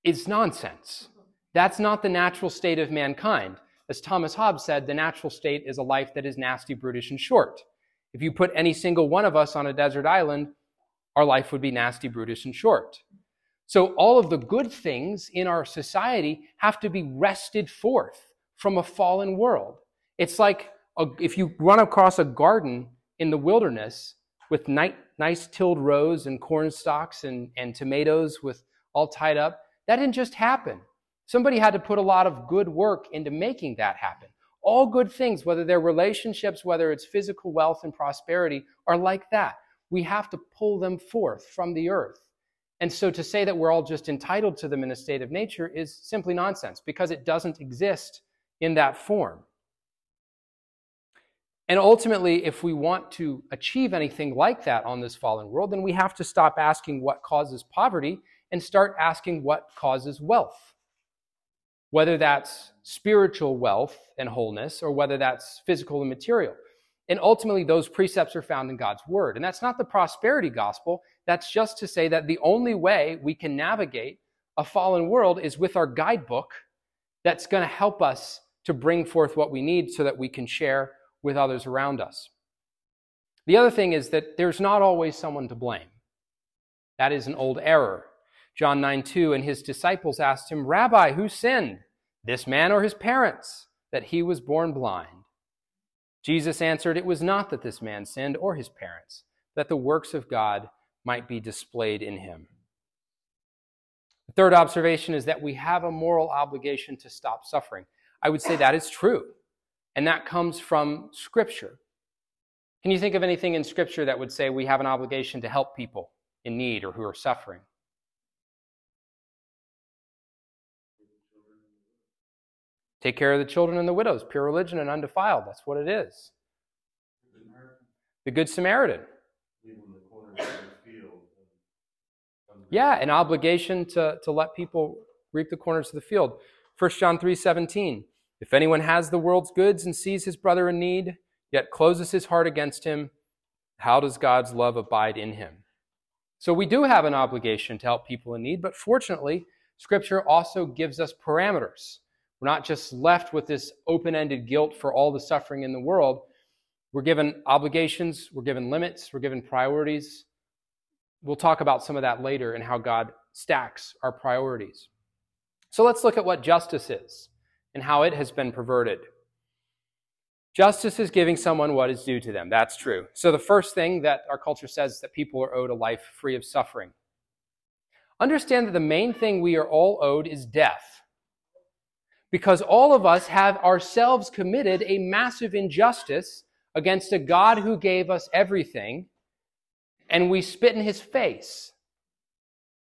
is nonsense. That's not the natural state of mankind. As Thomas Hobbes said, the natural state is a life that is nasty, brutish, and short. If you put any single one of us on a desert island, our life would be nasty, brutish, and short. So all of the good things in our society have to be wrested forth from a fallen world. It's like a, if you run across a garden in the wilderness with nice, nice tilled rows and corn stalks and, and tomatoes with all tied up, that didn't just happen. Somebody had to put a lot of good work into making that happen. All good things, whether they're relationships, whether it's physical wealth and prosperity, are like that. We have to pull them forth from the earth. And so to say that we're all just entitled to them in a state of nature is simply nonsense because it doesn't exist in that form. And ultimately, if we want to achieve anything like that on this fallen world, then we have to stop asking what causes poverty and start asking what causes wealth whether that's spiritual wealth and wholeness or whether that's physical and material. And ultimately, those precepts are found in God's word. And that's not the prosperity gospel. That's just to say that the only way we can navigate a fallen world is with our guidebook that's going to help us to bring forth what we need so that we can share with others around us. The other thing is that there's not always someone to blame. That is an old error. John 9 2, and his disciples asked him, Rabbi, who sinned, this man or his parents, that he was born blind? Jesus answered, It was not that this man sinned or his parents, that the works of God might be displayed in him. The third observation is that we have a moral obligation to stop suffering. I would say that is true, and that comes from Scripture. Can you think of anything in Scripture that would say we have an obligation to help people in need or who are suffering? Take care of the children and the widows, pure religion and undefiled. That's what it is. The Good Samaritan. Leaving the corners of the field. and- Yeah, an obligation to, to let people reap the corners of the field. 1 John 3 17. If anyone has the world's goods and sees his brother in need, yet closes his heart against him, how does God's love abide in him? So we do have an obligation to help people in need, but fortunately, Scripture also gives us parameters. We're not just left with this open ended guilt for all the suffering in the world. We're given obligations, we're given limits, we're given priorities. We'll talk about some of that later and how God stacks our priorities. So let's look at what justice is and how it has been perverted. Justice is giving someone what is due to them. That's true. So the first thing that our culture says is that people are owed a life free of suffering. Understand that the main thing we are all owed is death. Because all of us have ourselves committed a massive injustice against a God who gave us everything, and we spit in his face.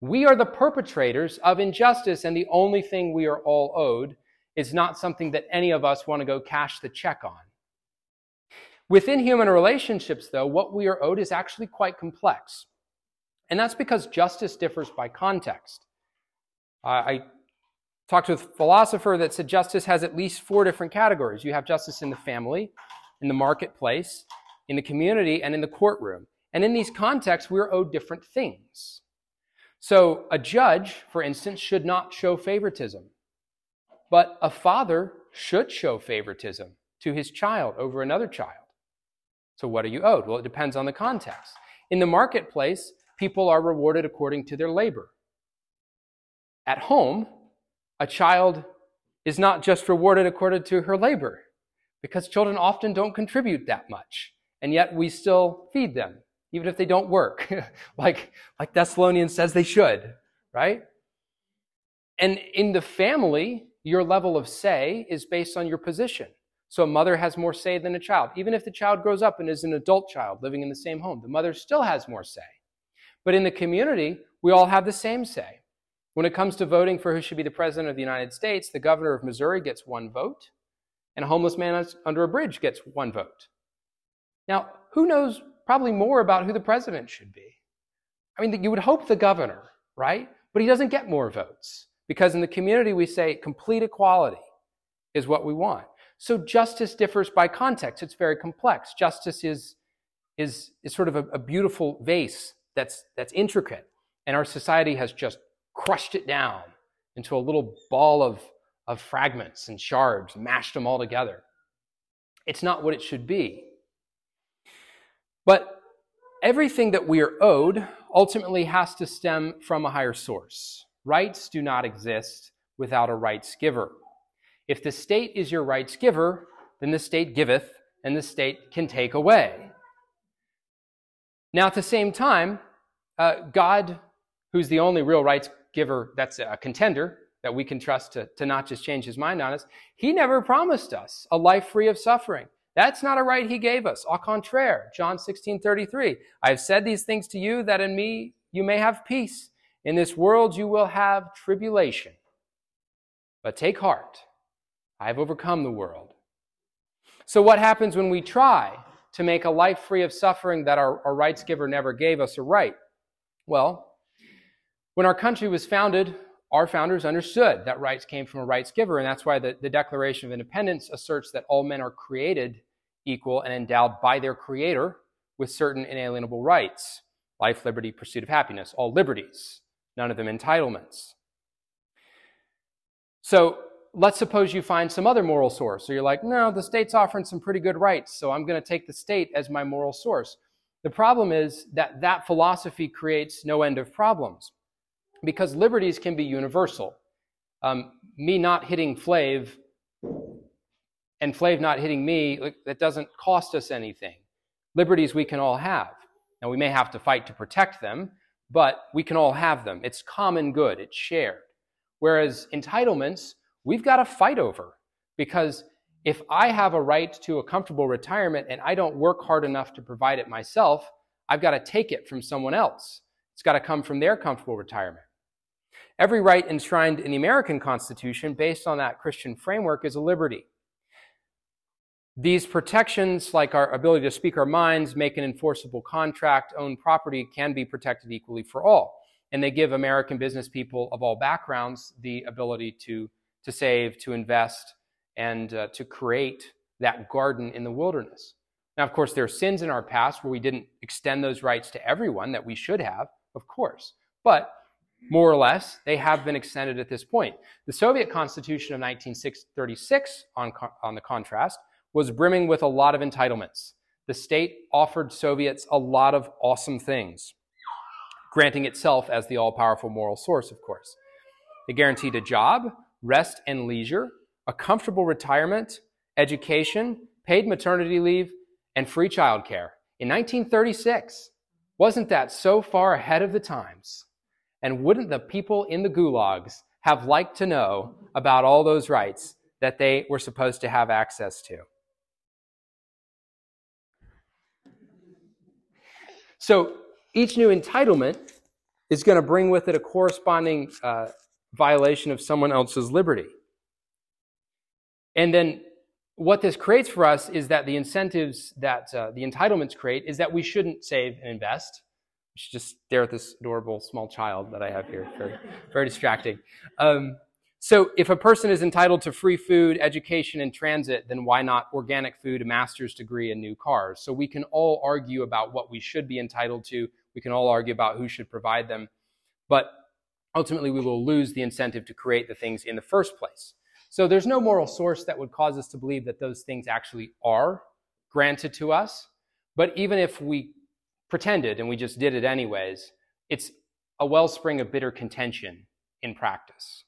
We are the perpetrators of injustice, and the only thing we are all owed is not something that any of us want to go cash the check on. Within human relationships, though, what we are owed is actually quite complex. And that's because justice differs by context. I talked to a philosopher that said justice has at least four different categories. You have justice in the family, in the marketplace, in the community, and in the courtroom. And in these contexts, we're owed different things. So, a judge, for instance, should not show favoritism. But a father should show favoritism to his child over another child. So, what are you owed? Well, it depends on the context. In the marketplace, people are rewarded according to their labor. At home, a child is not just rewarded according to her labor, because children often don't contribute that much, and yet we still feed them, even if they don't work, like, like Thessalonians says they should, right? And in the family, your level of say is based on your position. So a mother has more say than a child. Even if the child grows up and is an adult child living in the same home, the mother still has more say. But in the community, we all have the same say. When it comes to voting for who should be the president of the United States, the governor of Missouri gets one vote, and a homeless man under a bridge gets one vote. Now, who knows probably more about who the president should be? I mean, you would hope the governor, right? But he doesn't get more votes because in the community we say complete equality is what we want. So justice differs by context. It's very complex. Justice is, is, is sort of a, a beautiful vase that's, that's intricate. And our society has just crushed it down into a little ball of, of fragments and shards, mashed them all together. It's not what it should be. But everything that we are owed ultimately has to stem from a higher source. Rights do not exist without a rights giver. If the state is your rights giver, then the state giveth, and the state can take away. Now, at the same time, uh, God, who's the only real rights giver that's a contender that we can trust to, to not just change his mind on us, he never promised us a life free of suffering. That's not a right he gave us. Au contraire, John 16 33. I have said these things to you that in me you may have peace. In this world you will have tribulation. But take heart. I have overcome the world. So, what happens when we try to make a life free of suffering that our, our rights giver never gave us a right? Well, when our country was founded, our founders understood that rights came from a rights giver, and that's why the, the Declaration of Independence asserts that all men are created equal and endowed by their Creator with certain inalienable rights life, liberty, pursuit of happiness, all liberties, none of them entitlements. So, let's suppose you find some other moral source. So you're like, no, the state's offering some pretty good rights, so I'm going to take the state as my moral source. The problem is that that philosophy creates no end of problems because liberties can be universal. Um, me not hitting Flav and Flav not hitting me, that doesn't cost us anything. Liberties we can all have. Now, we may have to fight to protect them, but we can all have them. It's common good, it's shared. Whereas entitlements, we've got to fight over because If I have a right to a comfortable retirement and I don't work hard enough to provide it myself, I've got to take it from someone else. It's got to come from their comfortable retirement. Every right enshrined in the American Constitution, based on that Christian framework, is a liberty. These protections, like our ability to speak our minds, make an enforceable contract, own property, can be protected equally for all. And they give American business people of all backgrounds the ability to, to save, to invest, and uh, to create that garden in the wilderness. Now, of course, there are sins in our past where we didn't extend those rights to everyone that we should have, of course. But more or less, they have been extended at this point. The Soviet Constitution of 1936, on, on the contrast, was brimming with a lot of entitlements. The state offered Soviets a lot of awesome things, granting itself as the all powerful moral source, of course. They guaranteed a job, rest and leisure, a comfortable retirement, education, paid maternity leave, and free childcare. In 1936, wasn't that so far ahead of the times? And wouldn't the people in the gulags have liked to know about all those rights that they were supposed to have access to? So each new entitlement is going to bring with it a corresponding uh, violation of someone else's liberty. And then what this creates for us is that the incentives that uh, the entitlements create is that we shouldn't save and invest. Should just stare at this adorable small child that I have here. Very, very distracting. Um, so if a person is entitled to free food, education, and transit, then why not organic food, a master's degree, and new cars? So we can all argue about what we should be entitled to. We can all argue about who should provide them. But ultimately, we will lose the incentive to create the things in the first place. So there's no moral source that would cause us to believe that those things actually are granted to us. But even if we pretended and we just did it anyways, it's a wellspring of bitter contention in practice.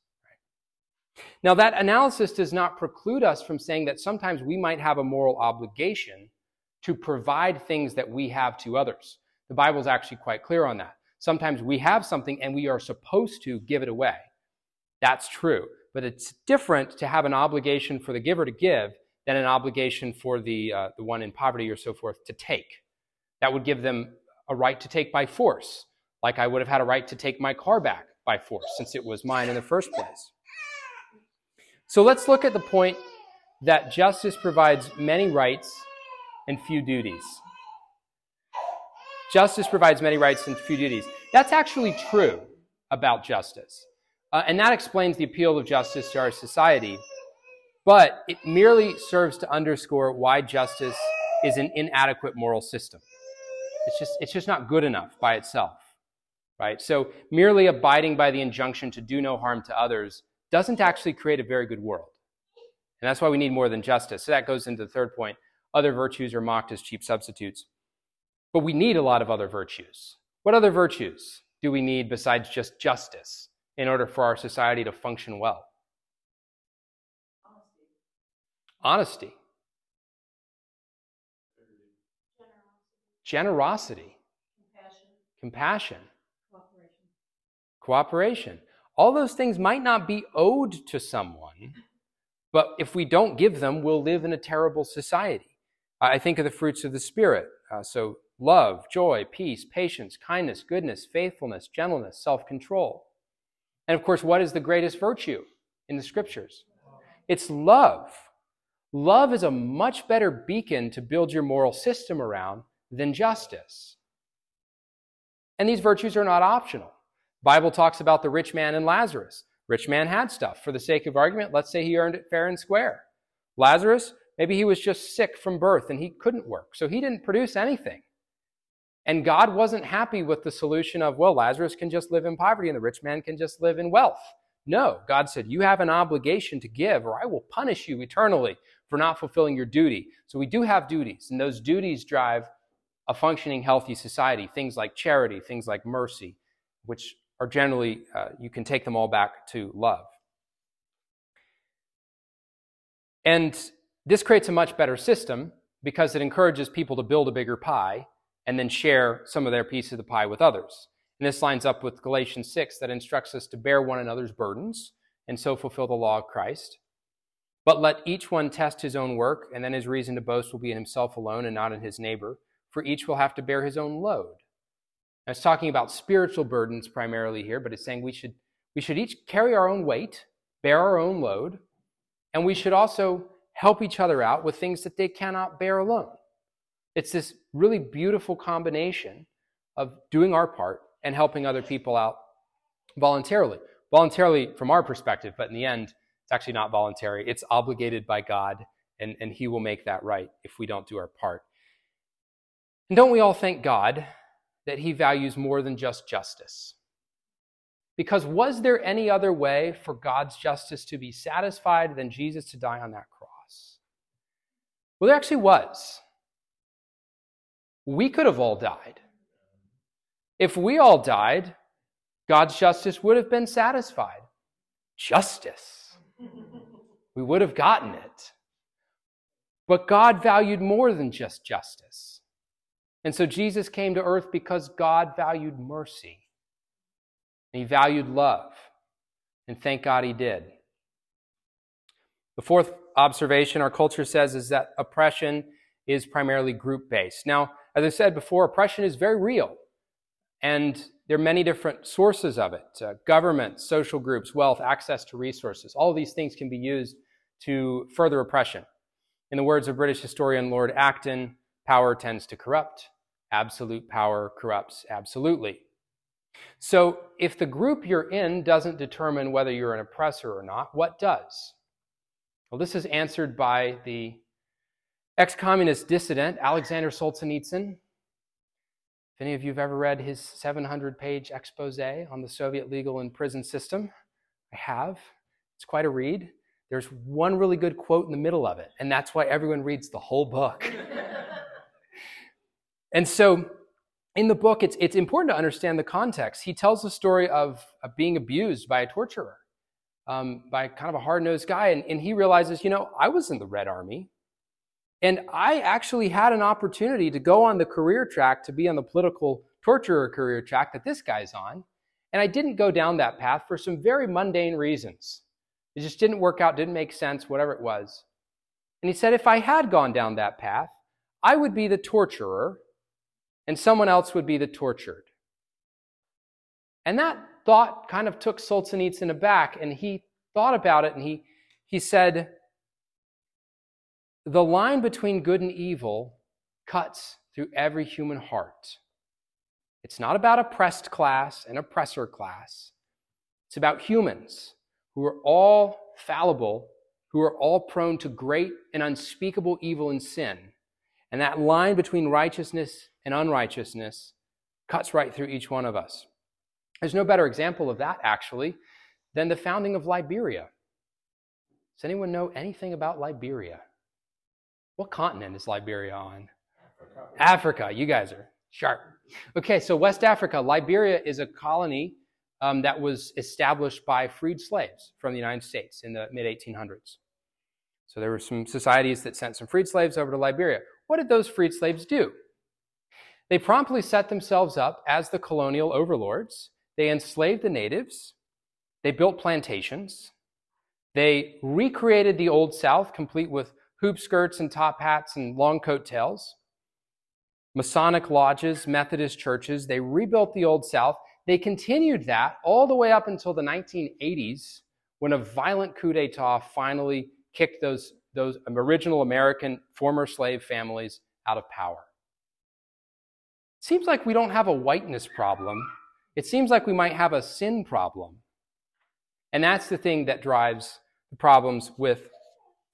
Now, that analysis does not preclude us from saying that sometimes we might have a moral obligation to provide things that we have to others. The Bible is actually quite clear on that. Sometimes we have something and we are supposed to give it away. That's true. But it's different to have an obligation for the giver to give than an obligation for the, uh, the one in poverty or so forth to take. That would give them a right to take by force, like I would have had a right to take my car back by force since it was mine in the first place. So let's look at the point that justice provides many rights and few duties. Justice provides many rights and few duties. That's actually true about justice. Uh, and that explains the appeal of justice to our society. But it merely serves to underscore why justice is an inadequate moral system. It's just, it's just not good enough by itself, right? So merely abiding by the injunction to do no harm to others doesn't actually create a very good world. And that's why we need more than justice. So that goes into the third point. Other virtues are mocked as cheap substitutes. But we need a lot of other virtues. What other virtues do we need besides just justice in order for our society to function well? Honesty. Honesty, generosity, Compassion. compassion, Cooperation. cooperation. All those things might not be owed to someone, but if we don't give them, we'll live in a terrible society. I think of the fruits of the Spirit. Uh, so, love, joy, peace, patience, kindness, goodness, faithfulness, gentleness, self control. And of course, what is the greatest virtue in the scriptures? It's love. Love is a much better beacon to build your moral system around than justice. And these virtues are not optional. Bible talks about the rich man and Lazarus. Rich man had stuff. For the sake of argument, let's say he earned it fair and square. Lazarus, maybe he was just sick from birth and he couldn't work, so he didn't produce anything. And God wasn't happy with the solution of, well, Lazarus can just live in poverty and the rich man can just live in wealth. No, God said, you have an obligation to give or I will punish you eternally for not fulfilling your duty. So we do have duties, and those duties drive a functioning, healthy society. Things like charity, things like mercy, which are generally, uh, you can take them all back to love. And this creates a much better system because it encourages people to build a bigger pie and then share some of their piece of the pie with others. And this lines up with Galatians 6 that instructs us to bear one another's burdens and so fulfill the law of Christ. But let each one test his own work, and then his reason to boast will be in himself alone and not in his neighbor, for each will have to bear his own load. Now, it's talking about spiritual burdens primarily here, but it's saying we should, we should each carry our own weight, bear our own load, and we should also help each other out with things that they cannot bear alone. It's this really beautiful combination of doing our part and helping other people out voluntarily. Voluntarily from our perspective, but in the end, it's actually not voluntary. It's obligated by God, and, and He will make that right if we don't do our part. And don't we all thank God that He values more than just justice? Because was there any other way for God's justice to be satisfied than Jesus to die on that cross? Well, there actually was. We could have all died. If we all died, God's justice would have been satisfied. Justice. We would have gotten it. But God valued more than just justice. And so Jesus came to earth because God valued mercy. And he valued love. And thank God he did. The fourth observation our culture says is that oppression is primarily group based. Now, as I said before, oppression is very real. And there are many different sources of it uh, government, social groups, wealth, access to resources. All these things can be used to further oppression. In the words of British historian Lord Acton, power tends to corrupt. Absolute power corrupts absolutely. So, if the group you're in doesn't determine whether you're an oppressor or not, what does? Well, this is answered by the ex communist dissident Alexander Solzhenitsyn, if any of you have ever read his 700 page expose on the Soviet legal and prison system, I have. It's quite a read. There's one really good quote in the middle of it, and that's why everyone reads the whole book. and so, in the book, it's, it's important to understand the context. He tells the story of, of being abused by a torturer, um, by kind of a hard nosed guy, and, and he realizes, you know, I was in the Red Army. And I actually had an opportunity to go on the career track to be on the political torturer career track that this guy's on. And I didn't go down that path for some very mundane reasons. It just didn't work out, didn't make sense, whatever it was. And he said, if I had gone down that path, I would be the torturer and someone else would be the tortured. And that thought kind of took Solzhenitsyn aback, and he thought about it and he, he said, the line between good and evil cuts through every human heart. It's not about oppressed class and oppressor class. It's about humans who are all fallible, who are all prone to great and unspeakable evil and sin. And that line between righteousness and unrighteousness cuts right through each one of us. There's no better example of that, actually, than the founding of Liberia. Does anyone know anything about Liberia? What continent is Liberia on? Africa. Africa. You guys are sharp. Okay, so West Africa, Liberia is a colony um, that was established by freed slaves from the United States in the mid 1800s. So there were some societies that sent some freed slaves over to Liberia. What did those freed slaves do? They promptly set themselves up as the colonial overlords. They enslaved the natives. They built plantations. They recreated the Old South, complete with hoop skirts and top hats and long coat tails. Masonic lodges, Methodist churches, they rebuilt the Old South. They continued that all the way up until the 1980s when a violent coup d'etat finally kicked those, those original American former slave families out of power. It seems like we don't have a whiteness problem. It seems like we might have a sin problem. And that's the thing that drives the problems with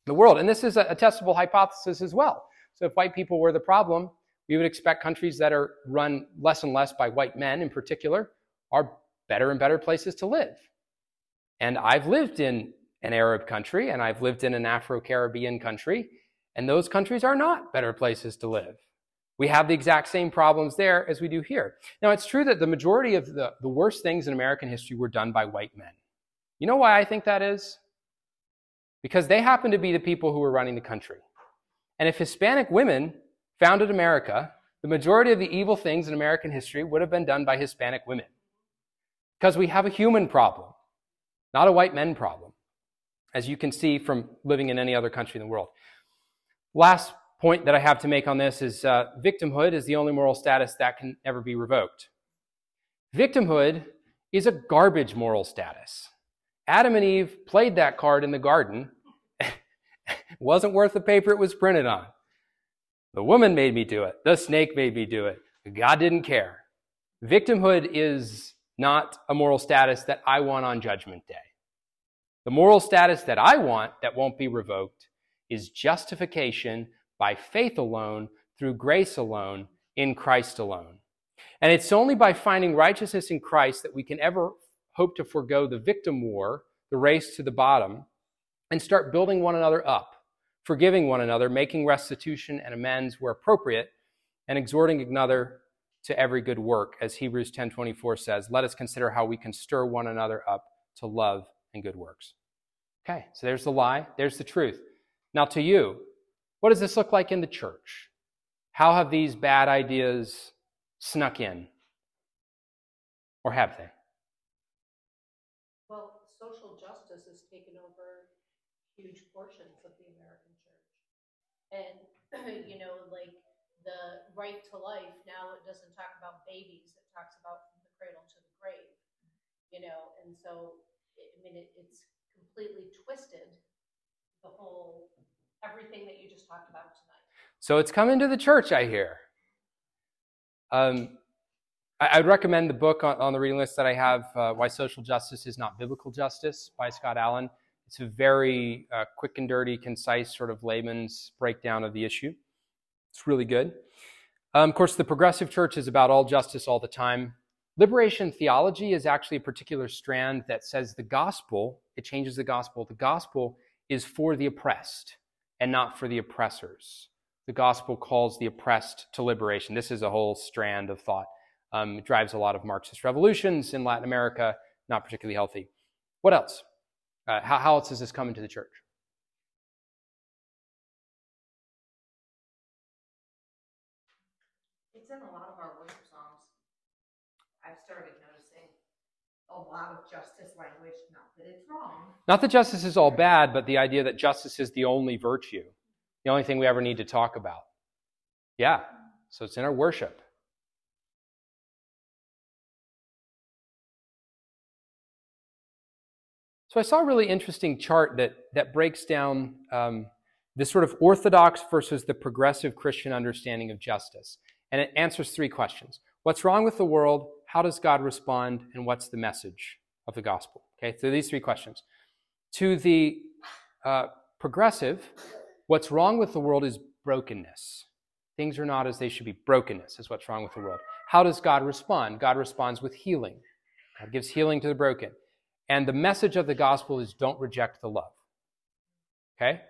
the world. And this is a, testable hypothesis as well. So if white people were the problem, we would expect countries that are run less and less by white men in particular are better and better places to live. And I've lived in an Arab country and I've lived in an Afro Caribbean country, and those countries are not better places to live. We have the exact same problems there as we do here. Now, it's true that the majority of the, the worst things in American history were done by white men. You know why I think that is? because they happen to be the people who were running the country. And if Hispanic women founded America, the majority of the evil things in American history would have been done by Hispanic women. Because we have a human problem, not a white men problem. As you can see from living in any other country in the world. Last point that I have to make on this is uh, victimhood is the only moral status that can ever be revoked. Victimhood is a garbage moral status. Adam and Eve played that card in the garden. wasn't worth the paper it was printed on. The woman made me do it. The snake made me do it. God didn't care. Victimhood is not a moral status that I want on Judgment Day. The moral status that I want that won't be revoked is justification by faith alone, through grace alone, in Christ alone. And it's only by finding righteousness in Christ that we can ever hope to forego the victim war, the race to the bottom, and start building one another up, forgiving one another, making restitution and amends where appropriate, and exhorting another to every good work, as Hebrews 10:24 says, "Let us consider how we can stir one another up to love and good works." Okay, so there's the lie, there's the truth. Now to you, what does this look like in the church? How have these bad ideas snuck in? Or have they? Well, social justice has taken over huge portions of the American church. And, you know, like the right to life, now it doesn't talk about babies, it talks about from the cradle to the grave. You know, and so, I mean, it, it's completely twisted the whole, everything that you just talked about tonight. So it's come into the church, I hear. Um, I, would recommend the book on, on, the reading list that I have, uh, Why Social Justice is Not Biblical Justice by Scott Allen. It's a very uh, quick and dirty, concise sort of layman's breakdown of the issue. It's really good. Um, of course, the progressive church is about all justice all the time. Liberation theology is actually a particular strand that says the gospel, it changes the gospel. The gospel is for the oppressed and not for the oppressors. The gospel calls the oppressed to liberation. This is a whole strand of thought. Um, it drives a lot of Marxist revolutions in Latin America, not particularly healthy. What else? Uh, how, how else does this come into the church? It's in a lot of our worship songs. I've started noticing a lot of justice language, not that it's wrong. Not that justice is all bad, but the idea that justice is the only virtue, the only thing we ever need to talk about. Yeah, so it's in our worship. So I saw a really interesting chart that, that breaks down um, this sort of orthodox versus the progressive Christian understanding of justice. And it answers three questions What's wrong with the world? How does God respond? And what's the message of the gospel? Okay, so these three questions. To the uh, progressive, what's wrong with the world is brokenness. Things are not as they should be. Brokenness is what's wrong with the world. How does God respond? God responds with healing. God gives healing to the broken. And the message of the gospel is don't reject the love. Okay?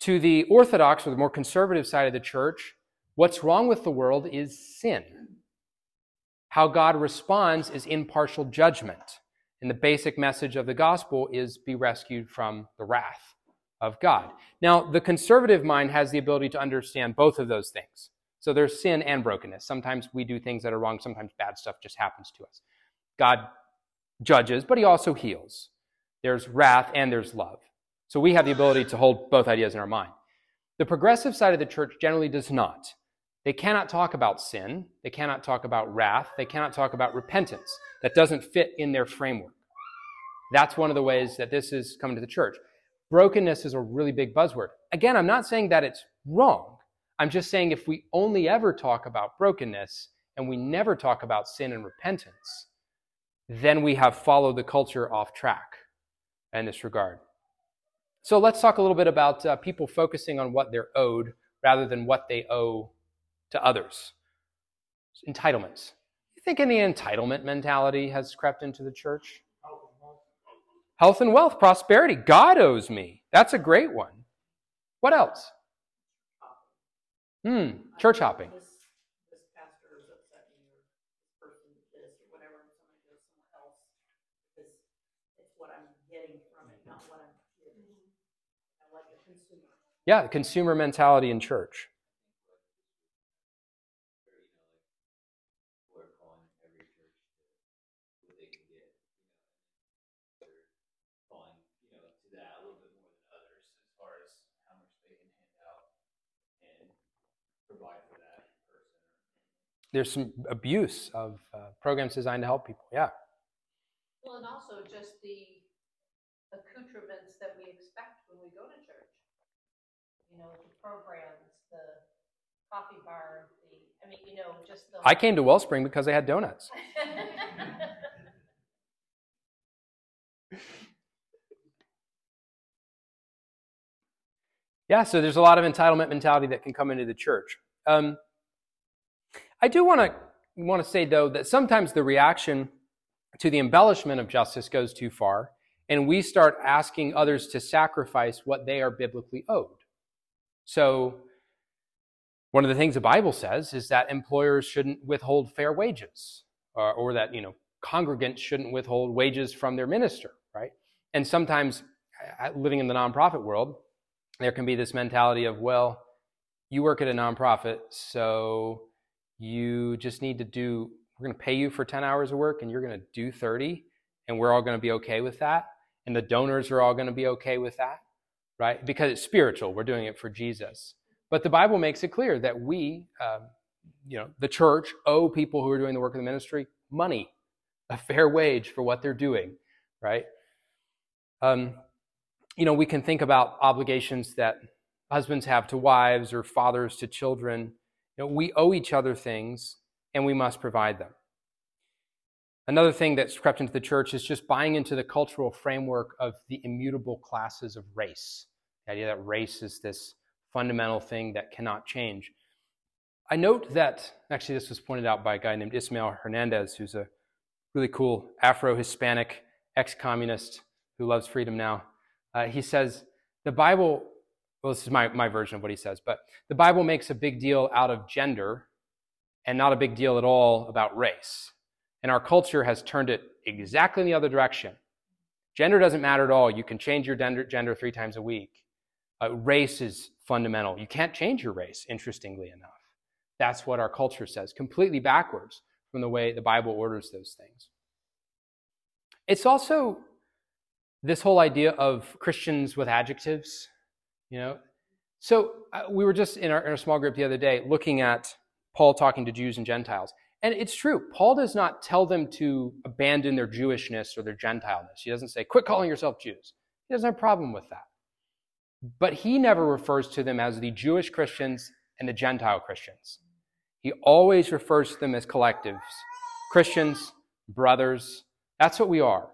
To the Orthodox or the more conservative side of the church, what's wrong with the world is sin. How God responds is impartial judgment. And the basic message of the gospel is be rescued from the wrath of God. Now, the conservative mind has the ability to understand both of those things. So there's sin and brokenness. Sometimes we do things that are wrong, sometimes bad stuff just happens to us. God judges, but he also heals. There's wrath and there's love. So we have the ability to hold both ideas in our mind. The progressive side of the church generally does not. They cannot talk about sin. They cannot talk about wrath. They cannot talk about repentance. That doesn't fit in their framework. That's one of the ways that this is coming to the church. Brokenness is a really big buzzword. Again, I'm not saying that it's wrong. I'm just saying if we only ever talk about brokenness and we never talk about sin and repentance, then we have followed the culture off track in this regard. So let's talk a little bit about uh, people focusing on what they're owed rather than what they owe to others. Entitlements. You think any entitlement mentality has crept into the church? Health and wealth, prosperity. God owes me. That's a great one. What else? Hmm, church hopping. Yeah, consumer mentality in church. There's some abuse of uh, programs designed to help people. Yeah. Well, and also just the accoutrements that we expect when we go to church. You know, the programs, the coffee bar, the, I mean, you know, just the. I came to Wellspring because they had donuts. Yeah, so there's a lot of entitlement mentality that can come into the church. Um, I do want to want to say though that sometimes the reaction to the embellishment of justice goes too far, and we start asking others to sacrifice what they are biblically owed. So, one of the things the Bible says is that employers shouldn't withhold fair wages, or, or that you know congregants shouldn't withhold wages from their minister, right? And sometimes, uh, living in the nonprofit world, there can be this mentality of, well, you work at a nonprofit, so you just need to do, we're going to pay you for 10 hours of work and you're going to do 30, and we're all going to be okay with that. And the donors are all going to be okay with that, right? Because it's spiritual. We're doing it for Jesus. But the Bible makes it clear that we, uh, you know, the church owe people who are doing the work of the ministry money, a fair wage for what they're doing, right? Um, you know, we can think about obligations that husbands have to wives or fathers to children. You know, we owe each other things and we must provide them. Another thing that's crept into the church is just buying into the cultural framework of the immutable classes of race. The idea that race is this fundamental thing that cannot change. I note that, actually, this was pointed out by a guy named Ismael Hernandez, who's a really cool Afro Hispanic ex communist who loves freedom now. Uh, he says, the Bible, well, this is my, my version of what he says, but the Bible makes a big deal out of gender and not a big deal at all about race. And our culture has turned it exactly in the other direction. Gender doesn't matter at all. You can change your gender, three times a week. Uh, race is fundamental. You can't change your race, interestingly enough. That's what our culture says, completely backwards from the way the Bible orders those things. It's also this whole idea of Christians with adjectives, you know. So uh, we were just in our, in our small group the other day looking at Paul talking to Jews and Gentiles. And it's true, Paul does not tell them to abandon their Jewishness or their Gentileness. He doesn't say, quit calling yourself Jews. He doesn't have a problem with that. But he never refers to them as the Jewish Christians and the Gentile Christians. He always refers to them as collectives Christians, brothers. That's what we are.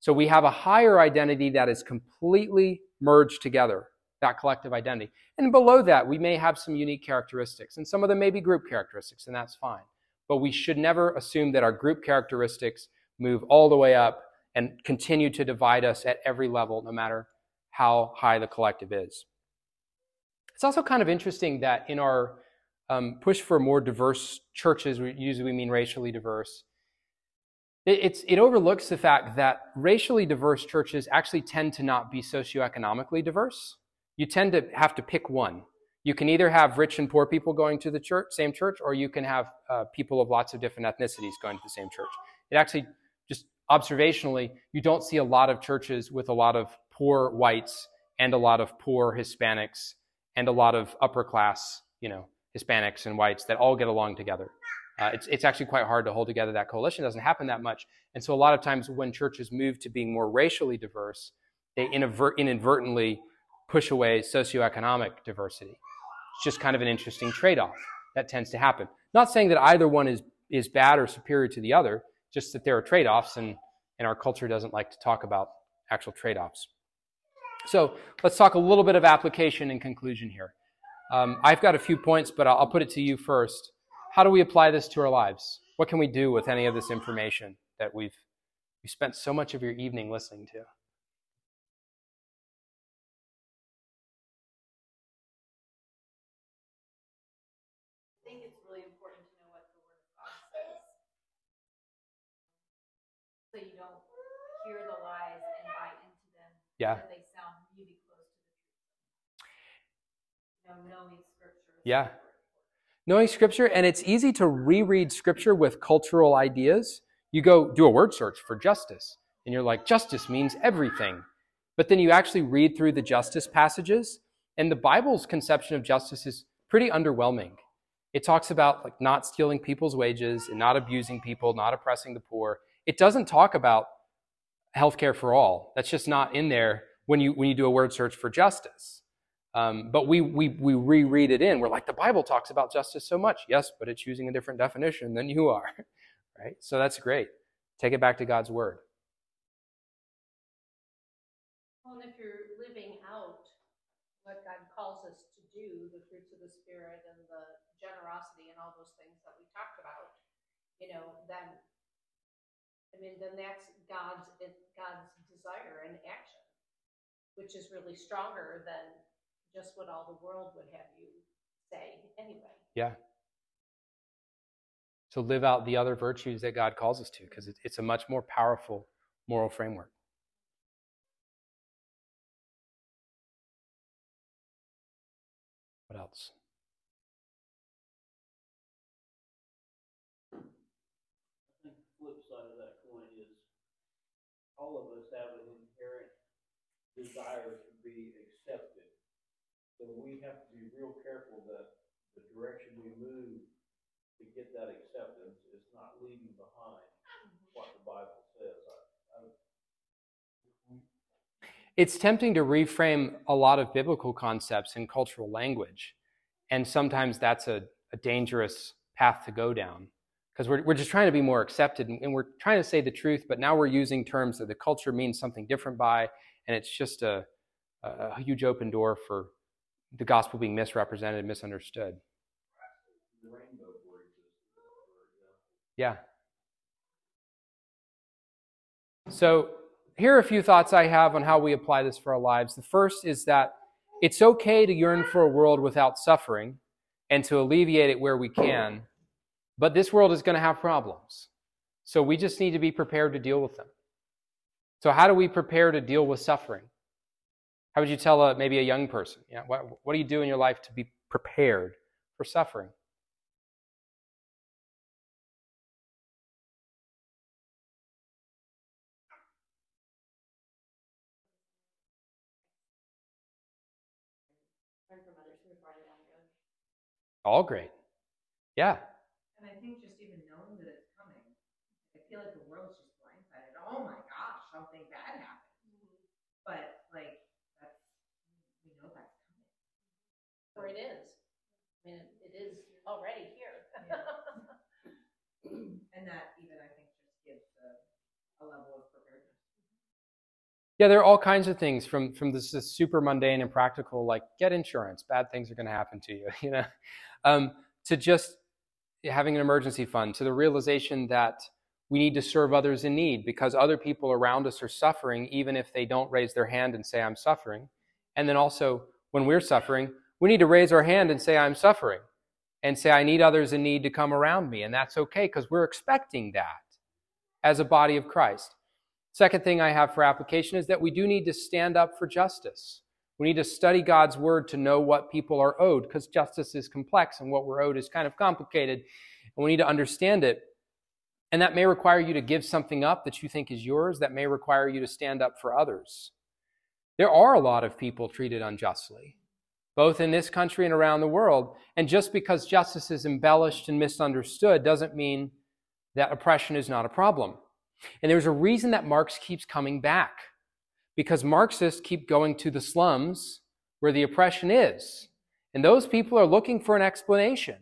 So we have a higher identity that is completely merged together, that collective identity. And below that, we may have some unique characteristics, and some of them may be group characteristics, and that's fine. But we should never assume that our group characteristics move all the way up and continue to divide us at every level, no matter how high the collective is. It's also kind of interesting that in our um, push for more diverse churches, we, usually we mean racially diverse, it, it overlooks the fact that racially diverse churches actually tend to not be socioeconomically diverse. You tend to have to pick one. You can either have rich and poor people going to the church, same church, or you can have uh, people of lots of different ethnicities going to the same church. It actually, just observationally, you don't see a lot of churches with a lot of poor whites and a lot of poor Hispanics and a lot of upper class, you know, Hispanics and whites that all get along together. Uh, it's, it's actually quite hard to hold together that coalition. It doesn't happen that much. And so a lot of times when churches move to being more racially diverse, they inadvertently push away socioeconomic diversity. It's just kind of an interesting trade-off that tends to happen. Not saying that either one is, is bad or superior to the other, just that there are trade-offs and, and our culture doesn't like to talk about actual trade-offs. So let's talk a little bit of application and conclusion here. Um, I've got a few points, but I'll, I'll put it to you first how do we apply this to our lives? What can we do with any of this information that we've you spent so much of your evening listening to? I think it's really important to know what the Word of God says. So you don't hear the lies and buy into them. Yeah. They sound really close to the truth. You know, knowing scripture. Yeah. knowing scripture and it's easy to reread scripture with cultural ideas you go do a word search for justice and you're like justice means everything but then you actually read through the justice passages and the bible's conception of justice is pretty underwhelming It talks about like not stealing people's wages and not abusing people, not oppressing the poor. It doesn't talk about healthcare for all. That's just not in there when you when you do a word search for justice. Um, but we we we reread it in. We're like the Bible talks about justice so much. Yes, but it's using a different definition than you are, right? So that's great. Take it back to God's word. Well, and if you're living out what God calls us to do, the fruits of the Spirit and the generosity and all those things that we talked about, you know, then, I mean, then that's God's, God's desire and action, which is really stronger than just what all the world would have you say anyway. Yeah. So live out the other virtues that God calls us to, because it's a much more powerful moral framework. What else? I think the flip side of that coin is all of us have an inherent desire to be accepted. So we have to be real careful that the direction we move to get that acceptance is not leaving behind what the Bible says. I, It's tempting to reframe a lot of biblical concepts in cultural language. And sometimes that's a, a dangerous path to go down because we're, we're just trying to be more accepted and, and we're trying to say the truth, but now we're using terms that the culture means something different by, and it's just a, a, a huge open door for the gospel being misrepresented, misunderstood. Yeah. So, here are a few thoughts I have on how we apply this for our lives. The first is that it's okay to yearn for a world without suffering and to alleviate it where we can, but this world is going to have problems. So, we just need to be prepared to deal with them. So, how do we prepare to deal with suffering? How would you tell a, maybe a young person? Yeah, what, what do you do in your life to be prepared for suffering? Learn from others who have brought it on good. All great. Yeah. And I think just even knowing that it's coming, I feel like the world's just blindsided. Oh my gosh, something bad happened. But like that's we know that's coming. Or it is. I mean, it is already here. And that even I think just gives a, a level of preparedness. Yeah, there are all kinds of things from from this, this super mundane and practical, like get insurance, bad things are going to happen to you, you know, um, to just having an emergency fund, to the realization that we need to serve others in need because other people around us are suffering, even if they don't raise their hand and say, I'm suffering. And then also, when we're suffering, we need to raise our hand and say, I'm suffering, and say, I need others in need to come around me. And that's okay because we're expecting that as a body of Christ. Second thing I have for application is that we do need to stand up for justice. We need to study God's word to know what people are owed because justice is complex and what we're owed is kind of complicated. And we need to understand it. And that may require you to give something up that you think is yours, that may require you to stand up for others. There are a lot of people treated unjustly, both in this country and around the world. And just because justice is embellished and misunderstood doesn't mean that oppression is not a problem. And there's a reason that Marx keeps coming back because Marxists keep going to the slums where the oppression is. And those people are looking for an explanation.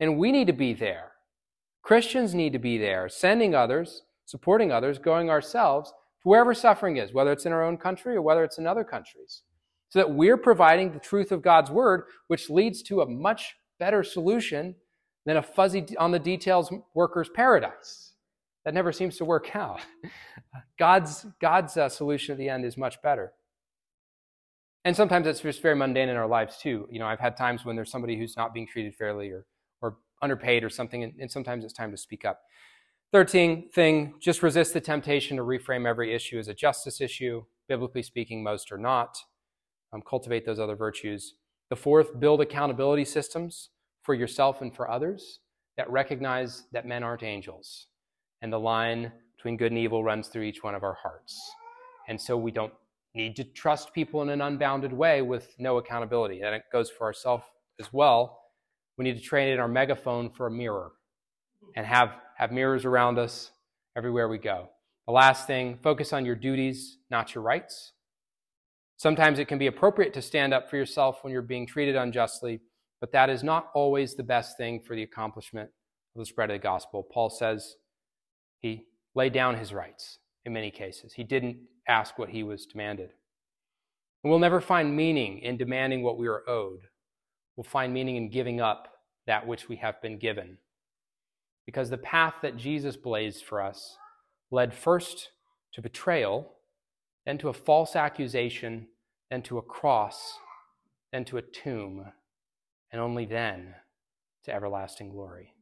And we need to be there. Christians need to be there, sending others, supporting others, going ourselves to wherever suffering is, whether it's in our own country or whether it's in other countries. So that we're providing the truth of God's word, which leads to a much better solution than a fuzzy on the details worker's paradise. That never seems to work out. God's, God's uh, solution at the end is much better. And sometimes it's just very mundane in our lives too. You know, I've had times when there's somebody who's not being treated fairly or, or underpaid or something, and, and sometimes it's time to speak up. Third thing, thing, just resist the temptation to reframe every issue as a justice issue. Biblically speaking, most are not. Um, cultivate those other virtues. The fourth, build accountability systems for yourself and for others that recognize that men aren't angels. And the line between good and evil runs through each one of our hearts. And so we don't need to trust people in an unbounded way with no accountability. And it goes for ourselves as well. We need to train in our megaphone for a mirror and have, have mirrors around us everywhere we go. The last thing focus on your duties, not your rights. Sometimes it can be appropriate to stand up for yourself when you're being treated unjustly, but that is not always the best thing for the accomplishment of the spread of the gospel. Paul says he laid down his rights in many cases, he didn't ask what he was demanded. And we'll never find meaning in demanding what we are owed. We'll find meaning in giving up that which we have been given. Because the path that Jesus blazed for us led first to betrayal, then to a false accusation, then to a cross, then to a tomb, and only then to everlasting glory.